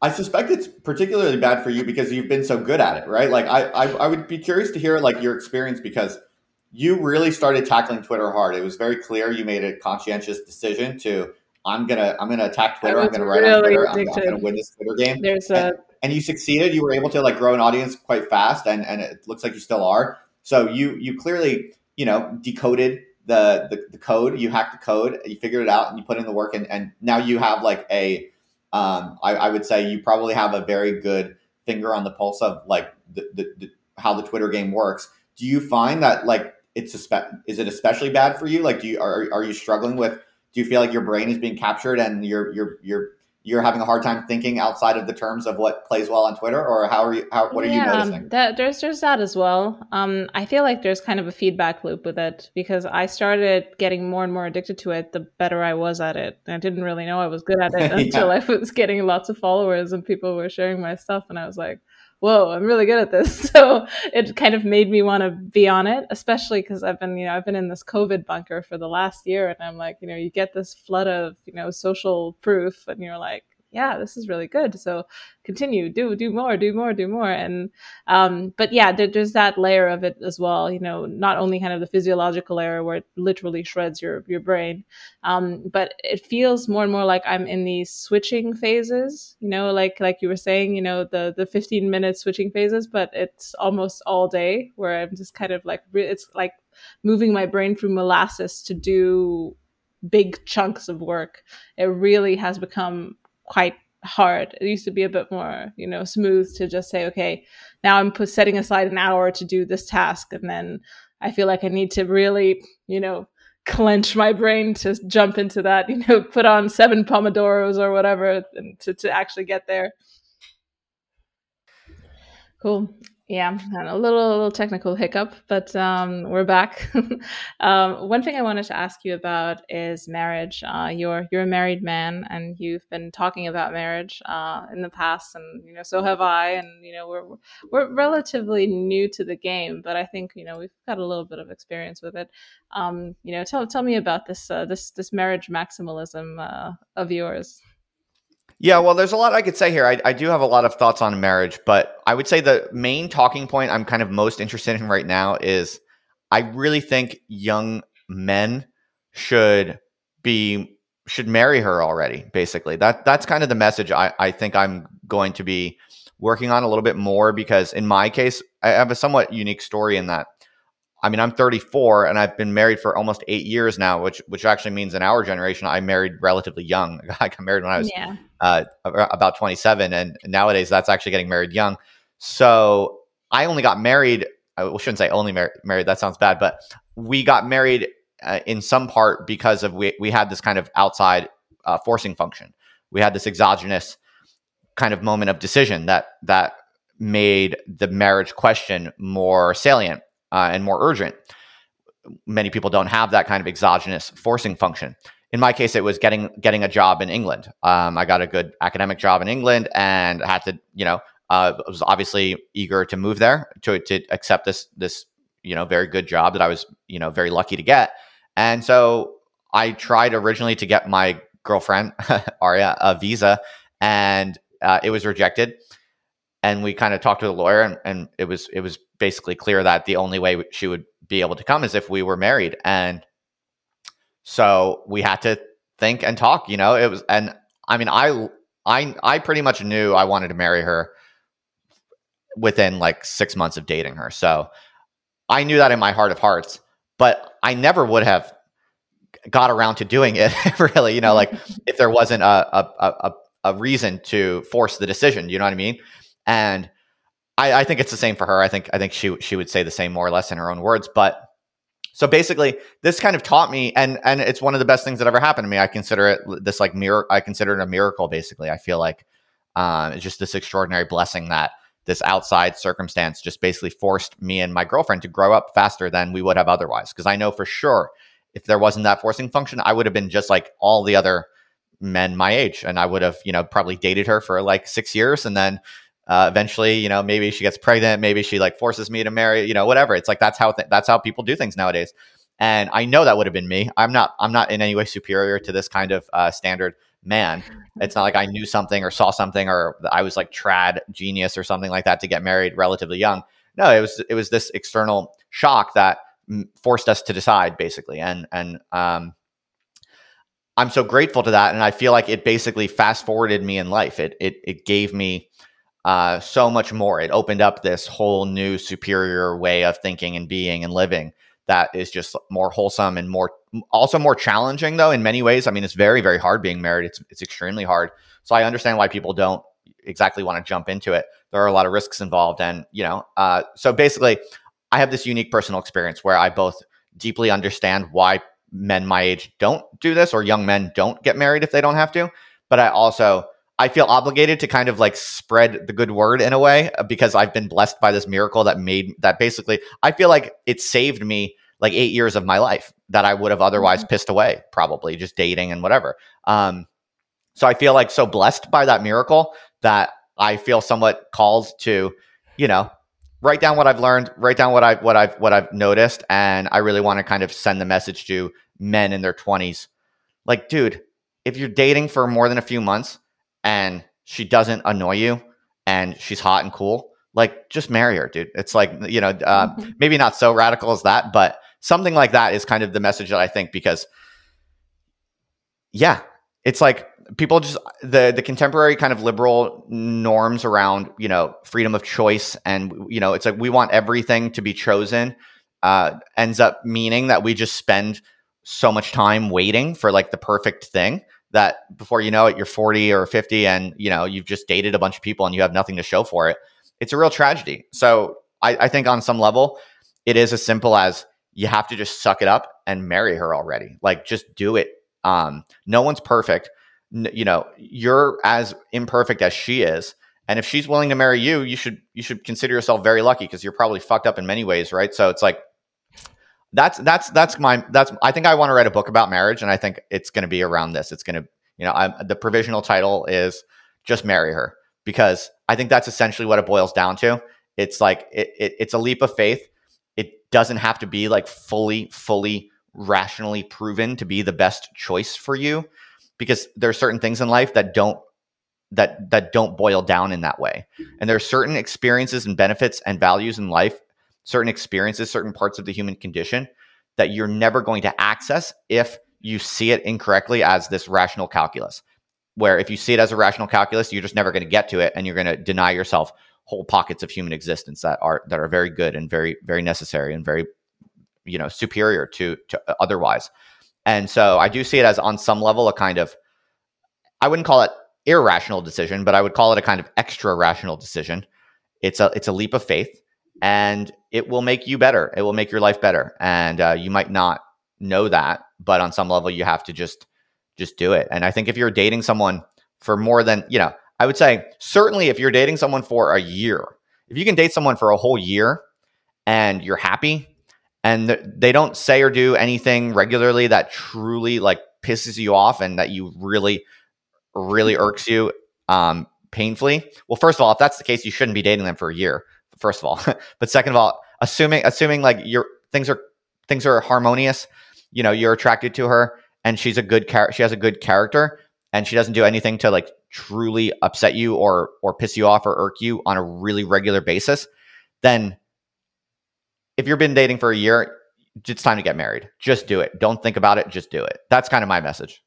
I suspect it's particularly bad for you because you've been so good at it, right? Like I, I, I would be curious to hear like your experience because you really started tackling Twitter hard. It was very clear you made a conscientious decision to I'm gonna I'm gonna attack Twitter. I'm gonna write really on Twitter. I'm, I'm, gonna win this Twitter game. There's a and, you succeeded. You were able to like grow an audience quite fast, and and it looks like you still are. So you you clearly you know decoded the the, the code. You hacked the code. You figured it out, and you put in the work, and and now you have like a um, I, I, would say you probably have a very good finger on the pulse of like the, the, the, how the Twitter game works. Do you find that like it's a spe- is it especially bad for you? Like, do you are, are you struggling with? Do you feel like your brain is being captured and you're you're you're you're having a hard time thinking outside of the terms of what plays well on Twitter, or how are you? How what are yeah, you noticing? That, there's there's that as well. Um, I feel like there's kind of a feedback loop with it because I started getting more and more addicted to it. The better I was at it, I didn't really know I was good at it until. I was getting lots of followers and people were sharing my stuff, and I was like, whoa, I'm really good at this. So it kind of made me want to be on it, especially because I've been, you know, I've been in this COVID bunker for the last year, and I'm like, you know, you get this flood of, you know, social proof, and you're like, yeah, this is really good. So continue, do do more, do more, do more. And um, but yeah, there, there's that layer of it as well. You know, not only kind of the physiological layer where it literally shreds your your brain, um, but it feels more and more like I'm in these switching phases. You know, like like you were saying, you know, the the 15 minute switching phases, but it's almost all day where I'm just kind of like it's like moving my brain through molasses to do big chunks of work. It really has become quite hard. It used to be a bit more, you know, smooth to just say, okay, now I'm put, setting aside an hour to do this task, and then I feel like I need to really, you know, clench my brain to jump into that, you know, put on seven pomodoros or whatever to to actually get there. Cool. Yeah, a little, little technical hiccup, but um, we're back. um, one thing I wanted to ask you about is marriage. Uh, you're you're a married man, and you've been talking about marriage uh, in the past, and you know so have I. And you know we're we're relatively new to the game, but I think you know we've got a little bit of experience with it. Um, you know, tell tell me about this uh, this this marriage maximalism uh, of yours. Yeah, well, there's a lot I could say here. I, I, do have a lot of thoughts on marriage, but I would say the main talking point I'm kind of most interested in right now is I really think young men should be should marry her already. Basically, that that's kind of the message I, I think I'm going to be working on a little bit more because in my case, I have a somewhat unique story in that I mean, I'm 34 and I've been married for almost eight years now, which which actually means in our generation, I married relatively young. I got married when I was yeah. uh, about 27, and nowadays that's actually getting married young. So I only got married. I shouldn't say only mar- married. That sounds bad, but we got married uh, in some part because of we we had this kind of outside uh, forcing function. We had this exogenous kind of moment of decision that that made the marriage question more salient uh, and more urgent. Many people don't have that kind of exogenous forcing function. In my case, it was getting getting a job in England. Um, I got a good academic job in England and had to, you know, uh, was obviously eager to move there to to accept this this you know very good job that I was you know very lucky to get. And so I tried originally to get my girlfriend Aria a visa, and uh, it was rejected and we kind of talked to the lawyer and, and it was it was basically clear that the only way she would be able to come is if we were married and so we had to think and talk you know? It was and i mean i i i pretty much knew i wanted to marry her within like 6 months of dating her so i knew that in my heart of hearts but i never would have got around to doing it really you know? Like if there wasn't a a, a a reason to force the decision you know what i mean and I, I think it's the same for her. I think I think she she would say the same more or less in her own words. But so basically, this kind of taught me, and and it's one of the best things that ever happened to me. I consider it this like mirror. I consider it a miracle. Basically, I feel like um, it's just this extraordinary blessing that this outside circumstance just basically forced me and my girlfriend to grow up faster than we would have otherwise. Because I know for sure if there wasn't that forcing function, I would have been just like all the other men my age, and I would have you know probably dated her for like six years, and then uh, eventually, you know, maybe she gets pregnant, maybe she like forces me to marry, you know, whatever. It's like that's how th- that's how people do things nowadays. And I know that would have been me. I'm not I'm not in any way superior to this kind of uh, standard man. It's not like I knew something or saw something or I was like trad genius or something like that to get married relatively young. No, it was it was this external shock that forced us to decide basically. And and um, I'm so grateful to that, and I feel like it basically fast forwarded me in life. It it it gave me uh, so much more. It opened up this whole new superior way of thinking and being and living that is just more wholesome and more also more challenging though in many ways. I mean, it's very very hard being married. It's it's extremely hard. So I understand why people don't exactly want to jump into it. There are a lot of risks involved, and you know, uh, so basically, I have this unique personal experience where I both deeply understand why men my age don't do this or young men don't get married if they don't have to, but I also I feel obligated to kind of like spread the good word in a way uh, because I've been blessed by this miracle that made that basically I feel like it saved me like eight years of my life that I would have otherwise mm-hmm. pissed away, probably just dating and whatever. Um, so I feel like so blessed by that miracle that I feel somewhat called to you know, write down what I've learned, write down what I've what I've what I've noticed, and I really want to kind of send the message to men in their twenties. Like, dude, if you're dating for more than a few months and she doesn't annoy you and she's hot and cool, like just marry her, dude. It's like you know, uh, mm-hmm. maybe not so radical as that, but something like that is kind of the message that I think because, yeah, it's like people just the the contemporary kind of liberal norms around you know freedom of choice and you know it's like we want everything to be chosen uh, ends up meaning that we just spend so much time waiting for like the perfect thing that before you know it you're 40 or 50 and you know you've just dated a bunch of people and you have nothing to show for it. It's a real tragedy. So I, I think on some level it is as simple as you have to just suck it up and marry her already. Like just do it. Um, no one's perfect. You know you're as imperfect as she is. And if she's willing to marry you you should you should consider yourself very lucky because you're probably fucked up in many ways right? So it's like that's that's that's my that's i think i want to write a book about marriage and i think it's going to be around this. It's going to you know I'm, the provisional title is just marry her because i think that's essentially what it boils down to. It's like it, it it's a leap of faith. It doesn't have to be like fully fully rationally proven to be the best choice for you because there are certain things in life that don't that that don't boil down in that way. And there are certain experiences and benefits and values in life, certain experiences, certain parts of the human condition that you're never going to access if you see it incorrectly as this rational calculus. Where if you see it as a rational calculus, you're just never going to get to it and you're going to deny yourself whole pockets of human existence that are that are very good and very very necessary and very you know superior to to uh, otherwise. And so I do see it as on some level a kind of I wouldn't call it irrational decision, but I would call it a kind of extra rational decision. It's a it's a leap of faith, and it will make you better. It will make your life better, and uh, you might not know that, but on some level, you have to just just do it. And I think if you're dating someone for more than you know, I would say certainly if you're dating someone for a year, if you can date someone for a whole year and you're happy and they don't say or do anything regularly that truly like pisses you off and that you really really irks you um, painfully well first of all if that's the case you shouldn't be dating them for a year first of all but second of all assuming assuming like your things are things are harmonious you know you're attracted to her and she's a good character she has a good character and she doesn't do anything to like truly upset you or or piss you off or irk you on a really regular basis then if you've been dating for a year, it's time to get married. Just do it. Don't think about it. Just do it. That's kind of my message.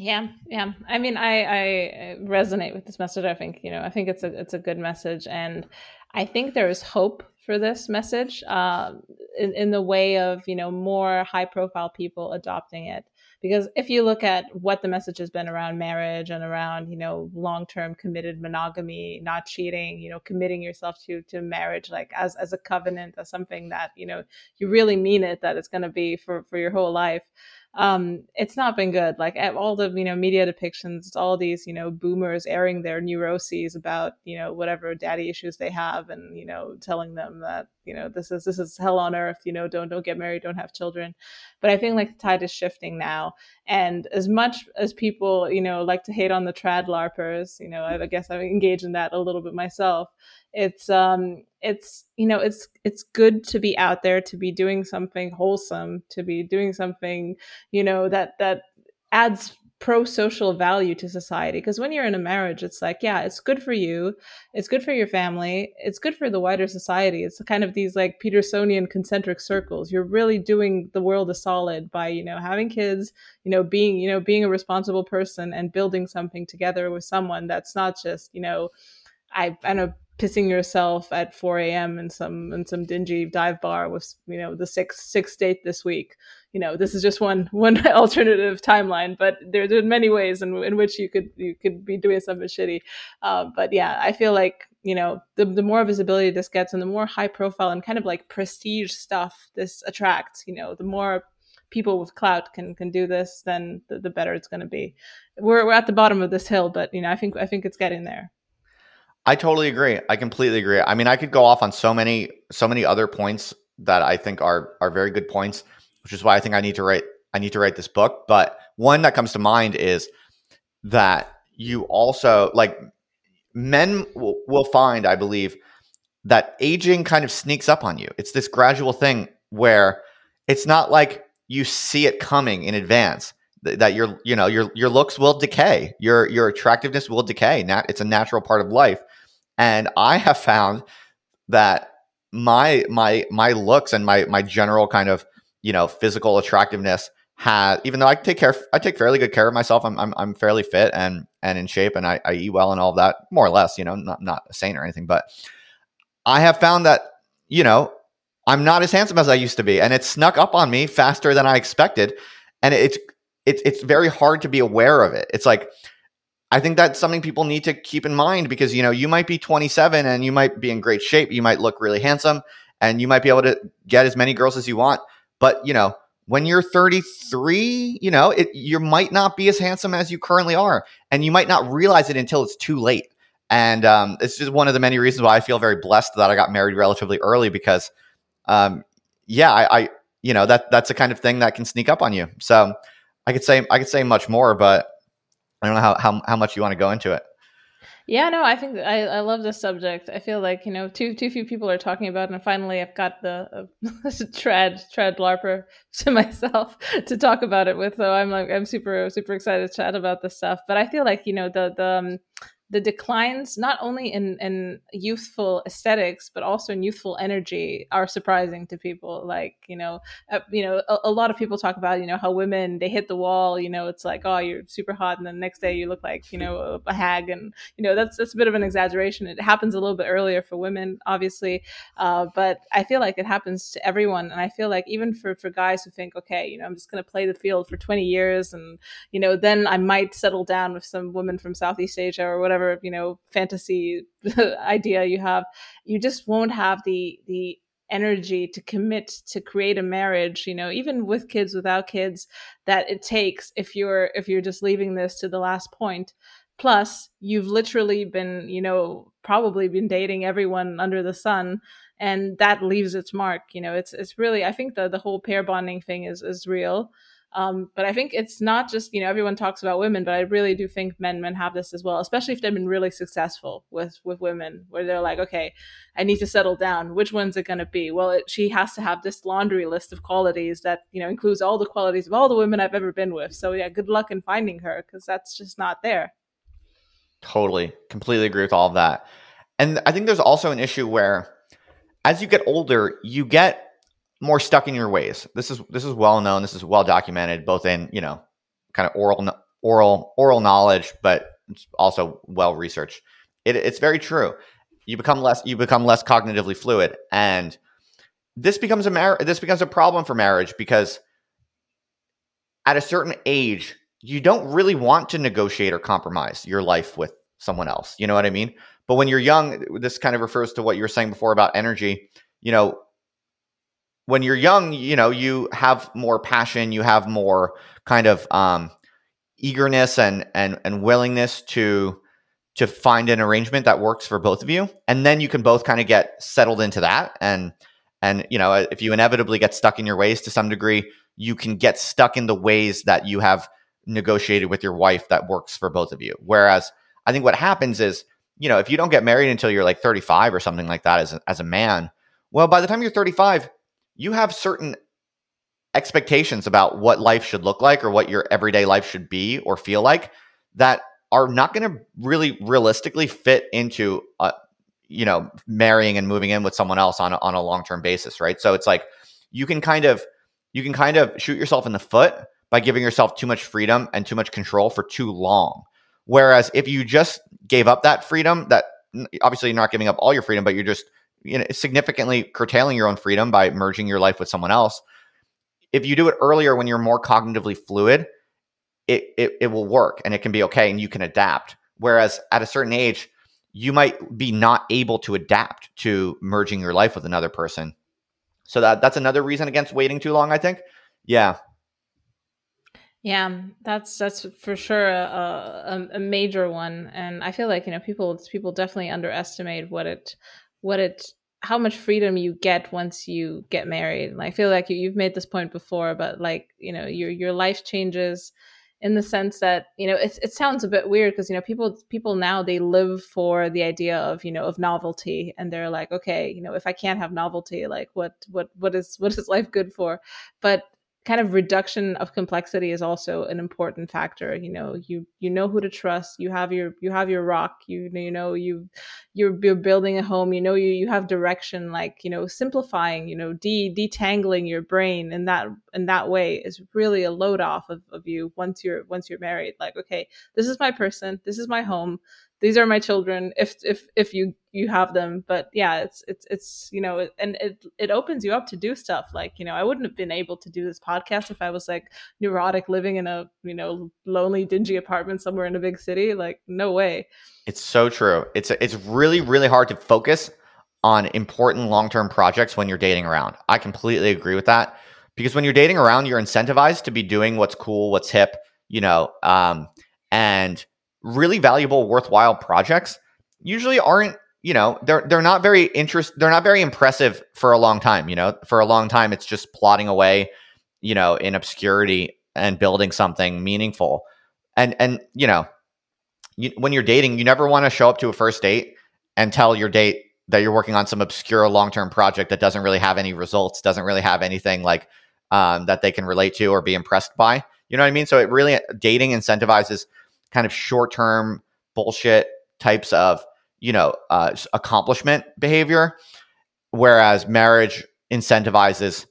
Yeah, yeah. I mean, I, I resonate with this message. I think you know, I think it's a it's a good message, and I think there is hope for this message uh, in in the way of you know more high profile people adopting it because if you look at what the message has been around marriage and around you know long-term committed monogamy not cheating you know committing yourself to to marriage like as as a covenant as something that you know you really mean it that it's going to be for for your whole life um, it's not been good. Like all the you know media depictions, it's all these you know boomers airing their neuroses about you know whatever daddy issues they have, and you know telling them that you know this is this is hell on earth. You know don't don't get married, don't have children. But I think like the tide is shifting now, and as much as people you know like to hate on the trad larpers, you know I, I guess I engage in that a little bit myself it's um it's you know it's it's good to be out there to be doing something wholesome to be doing something you know that that adds pro-social value to society. Because when you're in a marriage it's like yeah it's good for you it's good for your family it's good for the wider society. It's kind of these like petersonian concentric circles. You're really doing the world a solid by you know having kids you know being you know being a responsible person and building something together with someone that's not just you know I, I know pissing yourself at 4 a.m. in some in some dingy dive bar with you know the sixth sixth date this week. You know, this is just one one alternative timeline, but there, are many ways in, in which you could you could be doing something shitty. Uh, but yeah, I feel like you know the the more visibility this gets, and the more high profile and kind of like prestige stuff this attracts. You know, the more people with clout can can do this, then the, the better it's going to be. We're we're at the bottom of this hill, but you know, I think I think it's getting there. I totally agree. I completely agree. I mean, I could go off on so many so many other points that I think are are very good points, which is why I think I need to write I need to write this book. But one that comes to mind is that you also like men will, will find, I believe, that aging kind of sneaks up on you. It's this gradual thing where it's not like you see it coming in advance that your you know your your looks will decay. Your your attractiveness will decay. Nat- it's a natural part of life. And i have found that my my my looks and my my general kind of you know physical attractiveness has even though i take care i take fairly good care of myself i'm i'm, I'm fairly fit and and in shape and I, I eat well and all that more or less you know not not a saint or anything but i have found that you know i'm not as handsome as i used to be and it snuck up on me faster than i expected. And it's it's it's very hard to be aware of it. It's like I think that's something people need to keep in mind because you know you might be 27 and you might be in great shape, you might look really handsome, and you might be able to get as many girls as you want. But you know when you're 33, you know it you might not be as handsome as you currently are, and you might not realize it until it's too late. And um, it's just one of the many reasons why I feel very blessed that I got married relatively early because, um, yeah, I, I you know that that's the kind of thing that can sneak up on you. So I could say I could say much more, but I don't know how how, how much you want to go into it. Yeah, no, I think I, I love this subject. I feel like you know too too few people are talking about, it, and finally I've got the uh, trad trad larper to myself to talk about it with. So I'm like I'm super super excited to chat about this stuff. But I feel like you know the the um, the declines not only in in youthful aesthetics but also in youthful energy are surprising to people. Like you know uh, you know a, a, lot of people talk about you know how women they hit the wall you know it's like oh you're super hot and then the next day you look like you know a, a hag and you know that's that's a bit of an exaggeration. It happens a little bit earlier for women obviously uh, but i feel like it happens to everyone and i feel like even for for guys who think okay you know i'm just going to play the field for 20 years and you know then i might settle down with some woman from southeast asia or whatever whatever you know fantasy idea you have you just won't have the the energy to commit to create a marriage you know even with kids without kids that it takes if you're if you're just leaving this to the last point. Plus you've literally been you know probably been dating everyone under the sun and that leaves its mark you know it's it's really i think the the whole pair bonding thing is is real um, but I think it's not just you know everyone talks about women, but I really do think men men have this as well, especially if they've been really successful with with women, where they're like, okay, I need to settle down. Which one's it going to be? Well, it, she has to have this laundry list of qualities that you know includes all the qualities of all the women I've ever been with. So yeah, good luck in finding her because that's just not there. Totally, completely agree with all of that. And I think there's also an issue where, as you get older, you get more stuck in your ways. This is this is well known. This is well documented, both in you know, kind of oral oral oral knowledge, but also well researched. It, it's very true. You become less you become less cognitively fluid, and this becomes a mar- this becomes a problem for marriage because at a certain age, you don't really want to negotiate or compromise your life with someone else. You know what I mean? But when you're young, this kind of refers to what you were saying before about energy. You know, when you're young, you know, you have more passion, you have more kind of um, eagerness and and and willingness to to find an arrangement that works for both of you, and then you can both kind of get settled into that. And and you know, if you inevitably get stuck in your ways to some degree, you can get stuck in the ways that you have negotiated with your wife that works for both of you. Whereas I think what happens is, you know, if you don't get married until you're like 35 or something like that as a, as a man, well, by the time you're 35, you have certain expectations about what life should look like or what your everyday life should be or feel like that are not going to really realistically fit into uh, you know marrying and moving in with someone else on a, on a long-term basis right? So it's like you can kind of you can kind of shoot yourself in the foot by giving yourself too much freedom and too much control for too long. Whereas if you just gave up that freedom that obviously you're not giving up all your freedom but you're just you know, significantly curtailing your own freedom by merging your life with someone else. If you do it earlier when you're more cognitively fluid, it, it, it will work and it can be okay and you can adapt. Whereas at a certain age, you might be not able to adapt to merging your life with another person. So that that's another reason against waiting too long, I think. Yeah. Yeah, that's that's for sure a, a, a major one, and I feel like you know people people definitely underestimate what it what it how much freedom you get once you get married. And I feel like you, you've made this point before, but like you know your your life changes, in the sense that you know it, it sounds a bit weird because you know people people now they live for the idea of you know of novelty and they're like okay you know if i can't have novelty like what what what is what is life good for but kind of reduction of complexity is also an important factor. You know you you know who to trust. You have your you have your rock. You you know you you're, you're building a home. You know you you have direction like you know simplifying you know de detangling your brain in that in that way is really a load off of, of you once you're once you're married. Like okay this is my person. This is my home these are my children if if if you you have them. But yeah it's it's it's you know and it it opens you up to do stuff. Like you know i wouldn't have been able to do this podcast if i was like neurotic living in a you know lonely dingy apartment somewhere in a big city. Like no way. It's so true. It's it's really really hard to focus on important long-term projects when you're dating around. I completely agree with that. Because when you're dating around you're incentivized to be doing what's cool what's hip you know um and really valuable, worthwhile projects usually aren't, you know, they're they're not very interest they're not very impressive for a long time, you know. For a long time it's just plodding away, you know, in obscurity and building something meaningful. And and you know, you, when you're dating, you never want to show up to a first date and tell your date that you're working on some obscure long-term project that doesn't really have any results, doesn't really have anything like um, that they can relate to or be impressed by. You know what I mean? So it really dating incentivizes kind of short term bullshit types of you know uh, accomplishment behavior whereas marriage incentivizes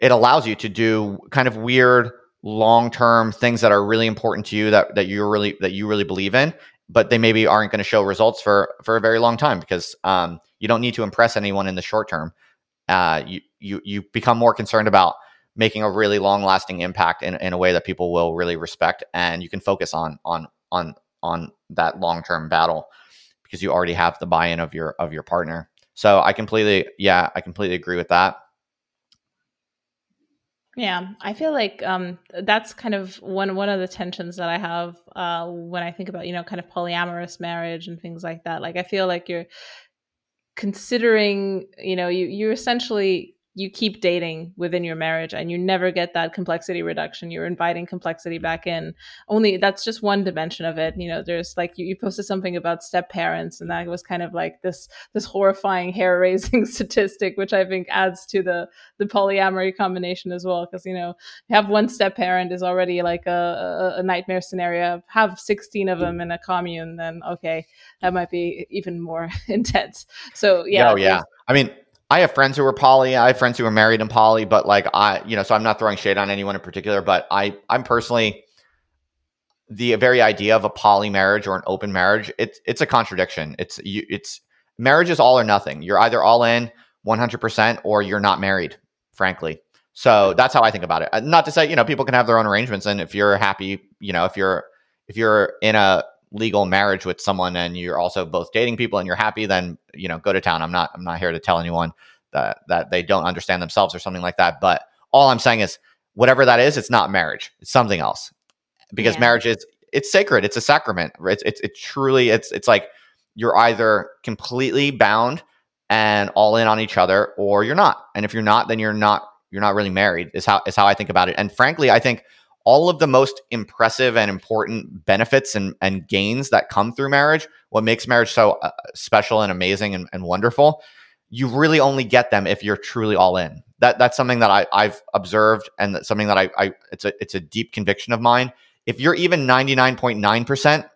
it allows you to do kind of weird long term things that are really important to you that that you really that you really believe in but they maybe aren't going to show results for for a very long time because um, you don't need to impress anyone in the short term. Uh, you you you become more concerned about making a really long lasting impact in, in a way that people will really respect and you can focus on on on on that long term battle because you already have the buy in of your of your partner so i completely yeah i completely agree with that yeah, I feel like um, that's kind of one one of the tensions that I have uh, when I think about you know kind of polyamorous marriage and things like that. Like I feel like you're considering you know you you essentially you keep dating within your marriage and you never get that complexity reduction you're inviting complexity back in. Only that's just one dimension of it you know there's like you, you posted something about step parents and that was kind of like this this horrifying hair raising statistic which i think adds to the the polyamory combination as well because you know have one step parent is already like a, a, nightmare scenario. Have 16 of them in a commune then okay that might be even more intense. So yeah oh yeah. i mean I have friends who are poly. I have friends who are married and poly, but like I, you know, so I'm not throwing shade on anyone in particular, but I, I'm personally the very idea of a poly marriage or an open marriage. It's it's a contradiction. It's you. It's marriage is all or nothing. You're either all in 100 percent or you're not married. Frankly, so that's how I think about it. Uh, not to say you know people can have their own arrangements, and if you're happy, you know, if you're if you're in a legal marriage with someone and you're also both dating people and you're happy, then you know go to town. I'm not I'm not here to tell anyone that that they don't understand themselves or something like that. But all I'm saying is whatever that is, it's not marriage. It's something else. Because yeah. marriage is it's sacred. It's a sacrament. It's it's it truly it's it's like you're either completely bound and all in on each other or you're not. And if you're not, then you're not you're not really married. Is how is how I think about it. And frankly, I think all of the most impressive and important benefits and, and gains that come through marriage, what makes marriage so uh, special and amazing and, and, wonderful, you really only get them if you're truly all in. That that's something that I, I've observed and that's something that I, I it's a it's a deep conviction of mine. If you're even 99.9%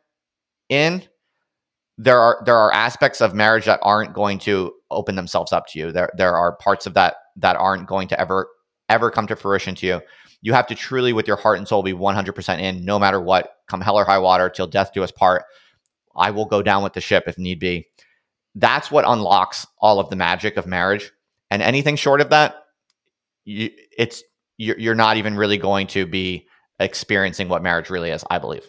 in, there are there are aspects of marriage that aren't going to open themselves up to you. There there are parts of that that aren't going to ever ever come to fruition to you you have to truly, with your heart and soul, be 100% in, no matter what, come hell or high water, till death do us part. I will go down with the ship if need be. That's what unlocks all of the magic of marriage. And anything short of that, you, it's you're, you're not even really going to be experiencing what marriage really is. I believe.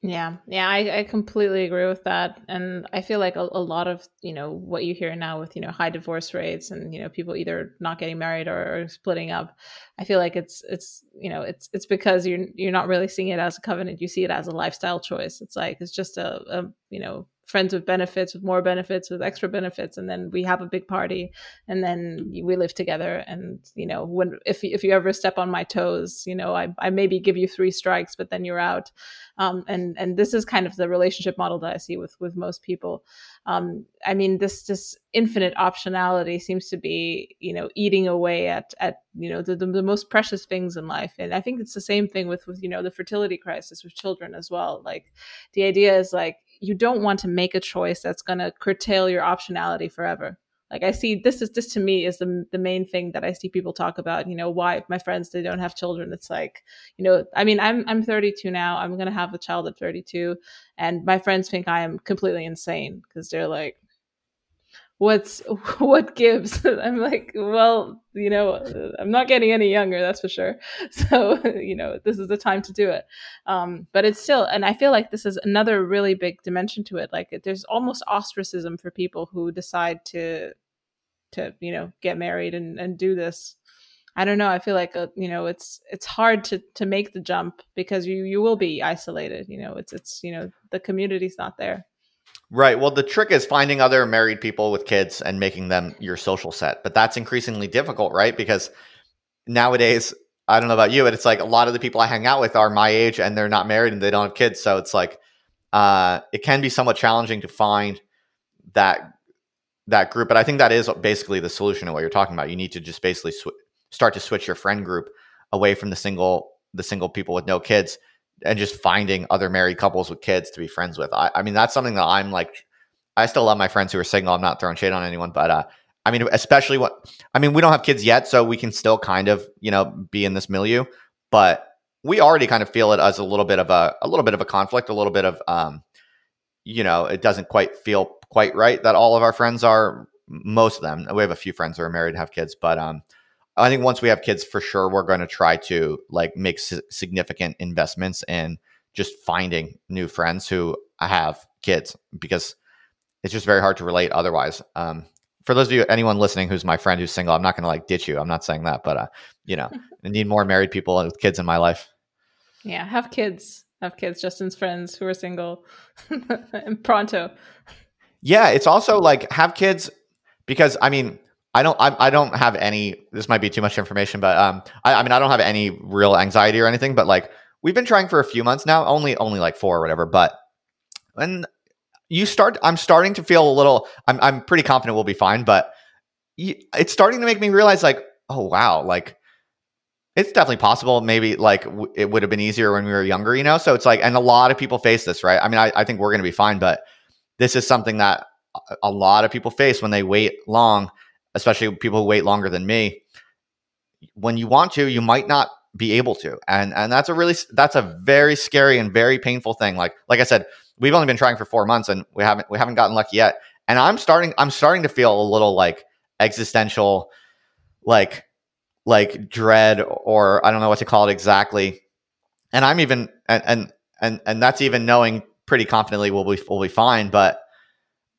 Yeah, yeah, I, I completely agree with that, and I feel like a, a lot of you know what you hear now with you know high divorce rates and you know people either not getting married or, or splitting up. I feel like it's it's you know it's it's because you're you're not really seeing it as a covenant. You see it as a lifestyle choice. It's like it's just a, a you know friends with benefits, with more benefits, with extra benefits, and then we have a big party, and then we live together. And you know, when if if you ever step on my toes, you know, I I maybe give you three strikes, but then you're out. Um, and and this is kind of the relationship model that I see with with most people. Um, I mean, this this infinite optionality seems to be you know eating away at at you know the, the, the most precious things in life, and I think it's the same thing with with you know the fertility crisis with children as well. Like the idea is like you don't want to make a choice that's going to curtail your optionality forever. Like i see this is this to me is the, the main thing that i see people talk about you know why my friends they don't have children it's like you know i mean i'm i'm 32 now i'm going to have a child at 32 and my friends think i am completely insane because they're like what's what gives? I'm like well you know i'm not getting any younger that's for sure. So you know this is the time to do it. Um, but it's still and i feel like this is another really big dimension to it. Like there's almost ostracism for people who decide to to you know get married and and do this. I don't know i feel like uh, you know it's it's hard to to make the jump because you you will be isolated you know it's it's you know the community's not there Right. Well, the trick is finding other married people with kids and making them your social set. But that's increasingly difficult, right? Because nowadays, I don't know about you, but it's like a lot of the people I hang out with are my age and they're not married and they don't have kids. So it's like uh, it can be somewhat challenging to find that that group. But I think that is basically the solution to what you're talking about. You need to just basically sw- start to switch your friend group away from the single the single people with no kids and just finding other married couples with kids to be friends with. I, I mean, that's something that I'm like, I still love my friends who are single. I'm not throwing shade on anyone, but uh, I mean, especially what I mean, we don't have kids yet, so we can still kind of, you know, be in this milieu, but we already kind of feel it as a little bit of a, a little bit of a conflict, a little bit of, um, you know, it doesn't quite feel quite right that all of our friends are, most of them. We have a few friends who are married and have kids, but um, I think once we have kids, for sure, we're going to try to like make significant investments in just finding new friends who have kids because it's just very hard to relate otherwise. Um, for those of you, anyone listening who's my friend who's single, I'm not going to like ditch you. I'm not saying that, but uh, you know, I need more married people with kids in my life. Yeah, have kids. Have kids. Justin's friends who are single, and pronto. Yeah, it's also like have kids because I mean I don't. I, I, don't have any. This might be too much information, but um, I, I, mean, I don't have any real anxiety or anything. But like, we've been trying for a few months now, only only like four or whatever. But when you start, I'm starting to feel a little. I'm I'm pretty confident we'll be fine, but you, it's starting to make me realize, like, oh wow, like it's definitely possible. Maybe like w- it would have been easier when we were younger, you know. So it's like, and a lot of people face this, right? I mean, I, I think we're going to be fine, but this is something that a lot of people face when they wait long especially people who wait longer than me, when you want to, you might not be able to. And and that's a really that's a very scary and very painful thing. Like like I said, we've only been trying for 4 months and we haven't we haven't gotten lucky yet. And I'm starting I'm starting to feel a little like existential like like dread or I don't know what to call it exactly. And I'm even and and and, and that's even knowing pretty confidently we'll be we'll be fine, but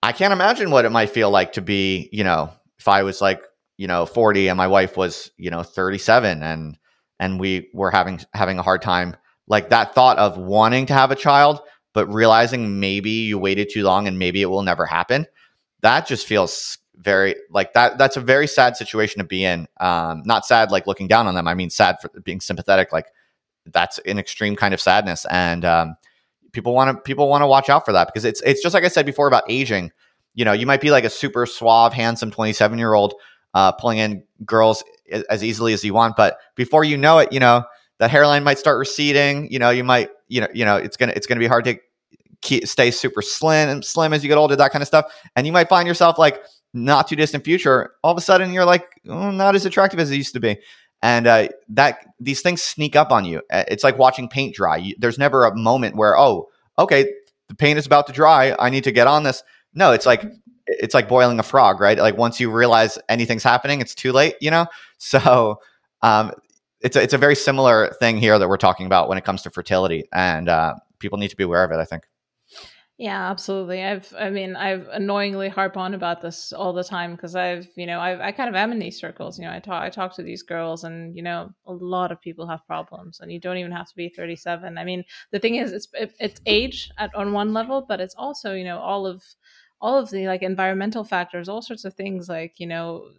I can't imagine what it might feel like to be, you know, if I was like, you know, 40 and my wife was, you know, 37 and and we were having having a hard time like that thought of wanting to have a child but realizing maybe you waited too long and maybe it will never happen that just feels very like that that's a very sad situation to be in. Um not sad like looking down on them. I mean sad for being sympathetic like that's an extreme kind of sadness and um people want to people want to watch out for that because it's it's just like i said before about aging you know, you might be like a super suave, handsome 27 year old uh, pulling in girls as easily as you want, but before you know it, you know, the hairline might start receding. You know, you might, you know, you know, it's gonna it's gonna be hard to keep, stay super slim and slim as you get older, that kind of stuff, and you might find yourself like not too distant future, all of a sudden you're like oh, not as attractive as it used to be and uh, that these things sneak up on you. It's like watching paint dry. You, there's never a moment where, oh, okay, the paint is about to dry. I need to get on this. No, it's like it's like boiling a frog, right? Like once you realize anything's happening, it's too late, you know? So um, it's a, it's a very similar thing here that we're talking about when it comes to fertility, and uh, people need to be aware of it. I think. Yeah, absolutely. I've, I mean, I've annoyingly harp on about this all the time because I've, you know, I've, I kind of am in these circles. You know, I talk, I talk to these girls, and you know, a lot of people have problems, and you don't even have to be 37. I mean, the thing is, it's it, it's age at on one level, but it's also, you know, all of all of the like environmental factors, all sorts of things like, you know,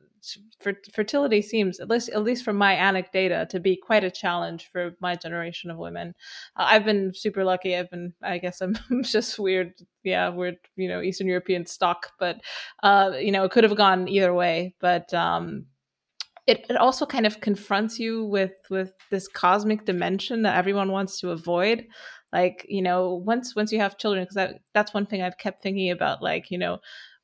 fertility seems at least at least from my anecdata to be quite a challenge for my generation of women. Uh, i've been super lucky. I've been i guess i'm just weird yeah weird you know eastern european stock but uh you know it could have gone either way but um it, it also kind of confronts you with with this cosmic dimension that everyone wants to avoid like you know once once you have children because that, that's one thing i've kept thinking about like you know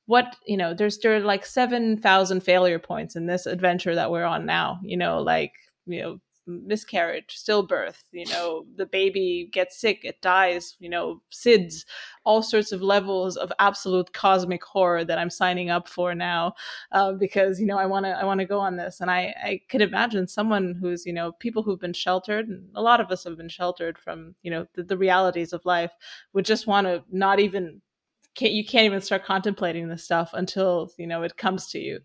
what you know there's there are like 7000 failure points in this adventure that we're on now you know like you know miscarriage stillbirth you know the baby gets sick it dies you know sids all sorts of levels of absolute cosmic horror that i'm signing up for now uh, because you know i want to i want to go on this. And i i could imagine someone who's you know people who've been sheltered and a lot of us have been sheltered from you know the, the realities of life would just want to not even can't you can't even start contemplating this stuff until you know it comes to you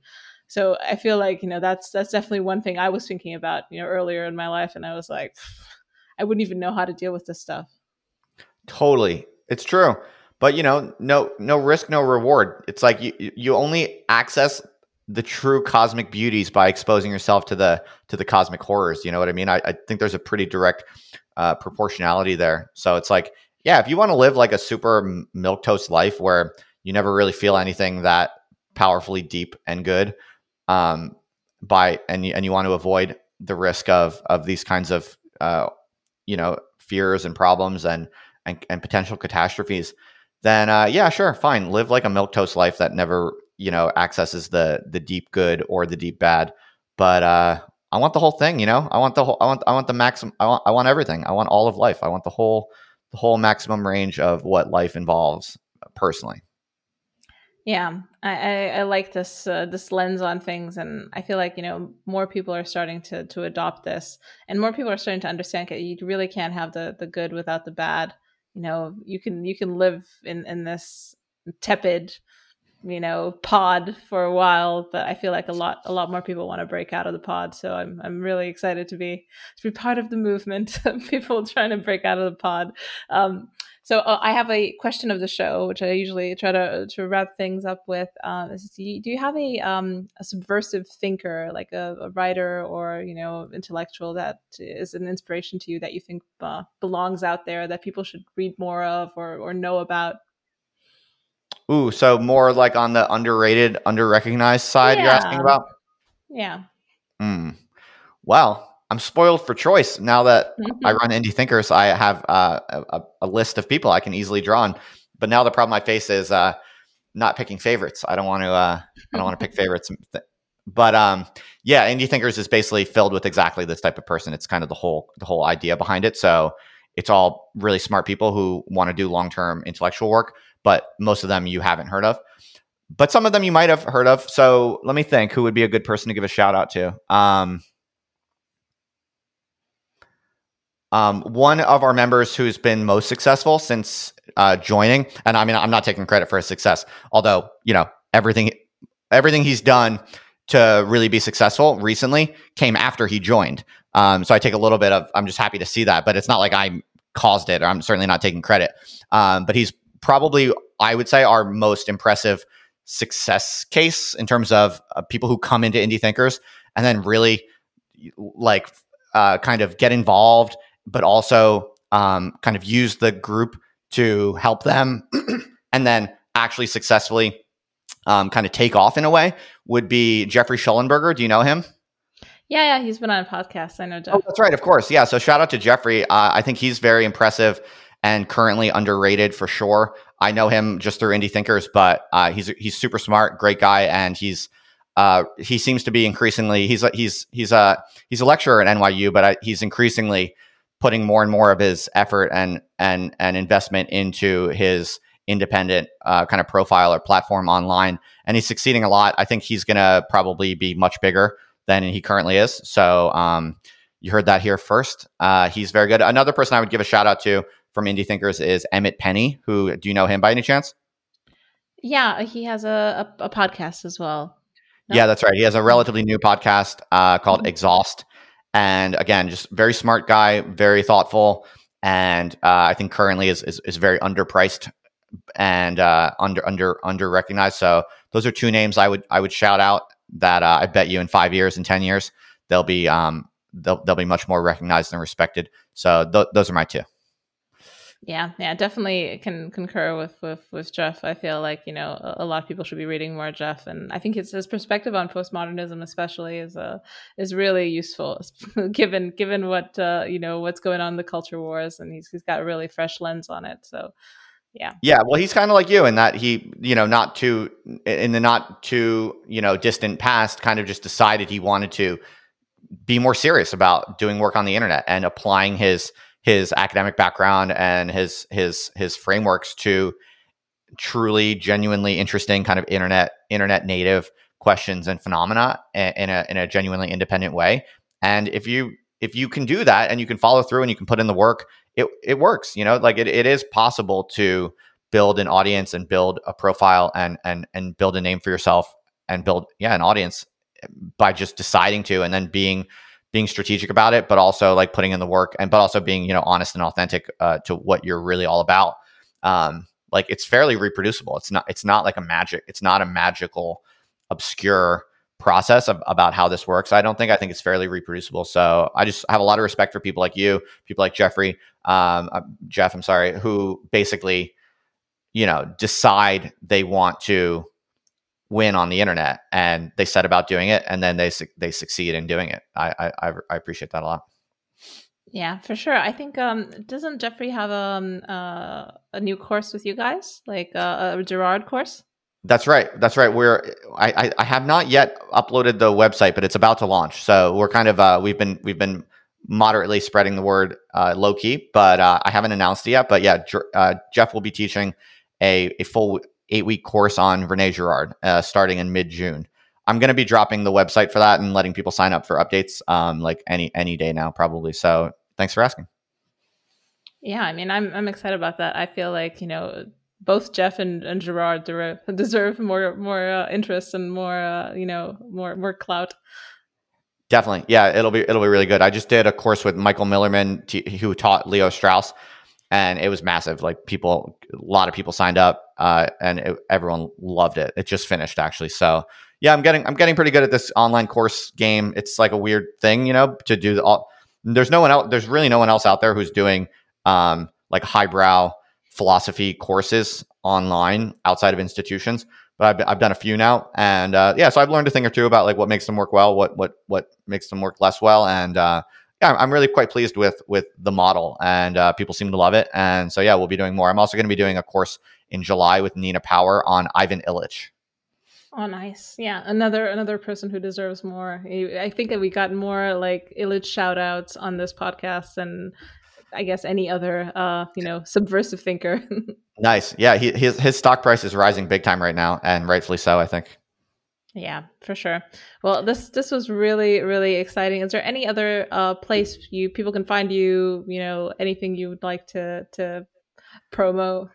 so i feel like you know that's that's definitely one thing i was thinking about you know earlier in my life and i was like i wouldn't even know how to deal with this stuff. Totally. It's true. But you know no no risk no reward. It's like you you only access the true cosmic beauties by exposing yourself to the to the cosmic horrors you know what i mean? I, I think there's a pretty direct uh, proportionality there. So it's like yeah, if you want to live like a super milk toast life where you never really feel anything that powerfully deep and good, um, by and you, and you want to avoid the risk of of these kinds of uh, you know fears and problems and and, and potential catastrophes, then uh, yeah, sure, fine, live like a milk toast life that never you know accesses the the deep good or the deep bad. But uh, I want the whole thing, you know. I want the whole. I want. I want the maximum. I want. I want everything. I want all of life. I want the whole the whole maximum range of what life involves personally. Yeah, I, I, I like this uh, this lens on things, and I feel like you know more people are starting to to adopt this, and more people are starting to understand that you really can't have the the good without the bad. You know, you can you can live in in this tepid you know pod for a while but i feel like a lot a lot more people want to break out of the pod so i'm i'm really excited to be to be part of the movement of people trying to break out of the pod um, so uh, i have a question of the show which i usually try to to wrap things up with uh, do, you, do you have a um, a subversive thinker like a, a, writer or you know intellectual that is an inspiration to you that you think uh, belongs out there that people should read more of or or know about Ooh, so more like on the underrated, underrecognized side yeah. you're asking about? Yeah. Hmm. Well, I'm spoiled for choice now that mm-hmm. I run Indie Thinkers. I have uh, a, a, list of people I can easily draw on. But now the problem I face is uh, not picking favorites. I don't want to. Uh, I don't want to pick favorites. But um, yeah, Indie Thinkers is basically filled with exactly this type of person. It's kind of the whole the whole idea behind it. So it's all really smart people who want to do long term intellectual work but most of them you haven't heard of. But some of them you might have heard of. So let me think who would be a good person to give a shout out to. Um, um, one of our members who's been most successful since uh, joining, and I mean, I'm not taking credit for his success, although you know everything, everything he's done to really be successful recently came after he joined. Um, so I take a little bit of, I'm just happy to see that, but it's not like I caused it, or I'm certainly not taking credit. Um, but he's probably I would say our most impressive success case in terms of uh, people who come into indie thinkers and then really like uh, kind of get involved, but also um, kind of use the group to help them and then actually successfully um, kind of take off in a way would be Jeffrey Shullenberger. Do you know him? Yeah, yeah, he's been on a podcast. I know Jeff. Oh, that's right, of course. Yeah, so shout out to Jeffrey. Uh, I think he's very impressive and currently underrated for sure. I know him just through Indie Thinkers, but uh, he's he's super smart, great guy, and he's uh, he seems to be increasingly he's he's he's a he's a lecturer at NYU, but I, he's increasingly putting more and more of his effort and and and investment into his independent uh, kind of profile or platform online, and he's succeeding a lot. I think he's going to probably be much bigger than he currently is. So um, you heard that here first. Uh, he's very good. Another person I would give a shout out to from Indie Thinkers is Emmet Penney. Who do you know him by any chance? Yeah, he has a, a, a podcast as well. No? Yeah, that's right. He has a relatively new podcast uh, called mm-hmm. Exhaust, and again, just very smart guy, very thoughtful, and uh, I think currently is, is, is very underpriced and uh, under under under recognized. So those are two names I would I would shout out that uh, I bet you in five years and ten years they'll be um, they'll they'll be much more recognized and respected. So th- those are my two. Yeah, yeah, definitely can concur with with with Jeff. I feel like you know a, a, lot of people should be reading more Jeff, and I think his, his perspective on postmodernism, especially, is uh is really useful given given what uh, you know what's going on in the culture wars, and he's he's got a really fresh lens on it. So, yeah, yeah. Well, he's kind of like you in that he you know not too in the not too you know distant past, kind of just decided he wanted to be more serious about doing work on the internet and applying his his academic background and his his his frameworks to truly genuinely interesting kind of internet internet native questions and phenomena in a in a genuinely independent way. And if you if you can do that and you can follow through and you can put in the work it it works you know? Like it, it is possible to build an audience and build a profile and and and build a name for yourself and build yeah an audience by just deciding to and then being being strategic about it, but also like putting in the work and but also being you know honest and authentic uh, to what you're really all about. Um, like it's fairly reproducible. It's not it's not like a magic. It's not a magical, obscure process of, about how this works. I don't think I think it's fairly reproducible. So I just have a lot of respect for people like you, people like Jeffrey, um, uh, Jeff. I'm sorry, who basically you know decide they want to win on the internet and they set about doing it and then they they succeed in doing it. I i, I appreciate that a lot. Yeah for sure. I think um doesn't jeffrey have um uh, a new course with you guys? Like uh, a Girard course? That's right. That's right. We're I, I have not yet uploaded the website but it's about to launch. So we're kind of uh we've been we've been moderately spreading the word uh, low key but uh, i haven't announced it yet but yeah uh, jeff will be teaching a, a full eight week course on Rene Girard uh, starting in mid June. I'm going to be dropping the website for that and letting people sign up for updates um, like any any day now probably. So thanks for asking. Yeah, I mean, I'm I'm excited about that. I feel like you know both Jeff and, and Girard deserve more more uh, interest and more uh, you know more more clout. Definitely, yeah, it'll be it'll be really good. I just did a course with Michael Millerman, t- who taught Leo Strauss, and it was massive. Like people, a lot of people signed up, uh, and it, everyone loved it. It just finished actually. So yeah, I'm getting I'm getting pretty good at this online course game. It's like a weird thing, you know, to do the all. There's no one else. There's really no one else out there who's doing um, like highbrow philosophy courses online outside of institutions. But I've, I've done a few now, and uh, yeah, so I've learned a thing or two about like what makes them work well, what what what makes them work less well, and uh, yeah, I'm really quite pleased with with the model, and uh, people seem to love it. And so yeah, we'll be doing more. I'm also going to be doing a course in July with Nina Power on Ivan Illich. Oh, nice. Yeah, another another person who deserves more. I think that we got more like Illich shout outs on this podcast than I guess any other uh, you know, subversive thinker. nice. Yeah, he, his his stock price is rising big time right now and rightfully so, I think. Yeah, for sure. Well, this this was really really exciting. Is there any other uh, place you people can find you? You know, anything you would like to to promo?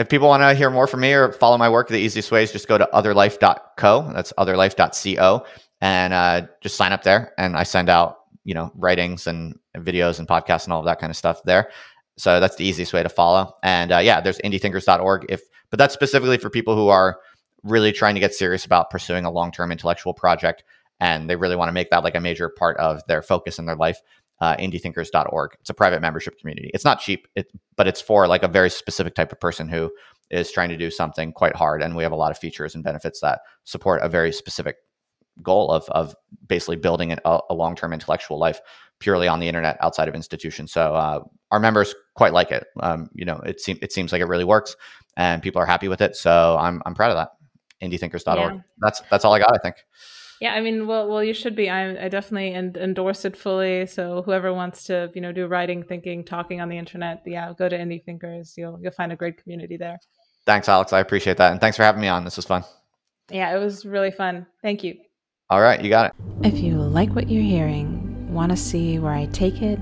If people want to hear more from me or follow my work, the easiest way is just go to otherlife.co. That's otherlife.co, and uh, just sign up there. And I send out you know writings and videos and podcasts and all of that kind of stuff there. So that's the easiest way to follow. And uh, yeah, there's indiethinkers.org. If but that's specifically for people who are really trying to get serious about pursuing a long term intellectual project and they really want to make that like a major part of their focus in their life uh, indiethinkers.org it's a private membership community. It's not cheap. It, but it's for like a very specific type of person who is trying to do something quite hard and we have a lot of features and benefits that support a very specific goal of, of basically building a, a long-term intellectual life purely on the internet outside of institutions. So uh, our members quite like it. Um, you know it, seems it seems like it really works and people are happy with it. So i'm, I'm proud of that. Indiethinkers.org. Yeah. That's that's all I got, I think. Yeah, I mean, well, well, you should be. I, I definitely endorse it fully. So whoever wants to, you know, do writing, thinking, talking on the internet, yeah, go to Indie Thinkers. You'll you'll find a great community there. Thanks, Alex. I appreciate that, and thanks for having me on. This was fun. Yeah, it was really fun. Thank you. All right, you got it. If you like what you're hearing, want to see where I take it,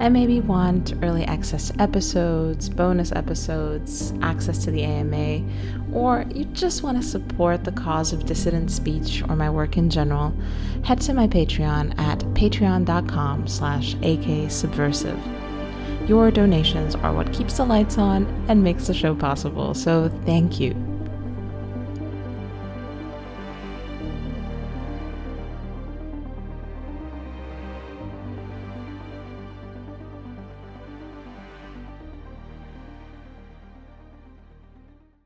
and maybe want early access to episodes, bonus episodes, access to the AMA, or you just want to support the cause of dissident speech or my work in general, head to my Patreon at patreon.com slash aksubversive. Your donations are what keeps the lights on and makes the show possible, so thank you.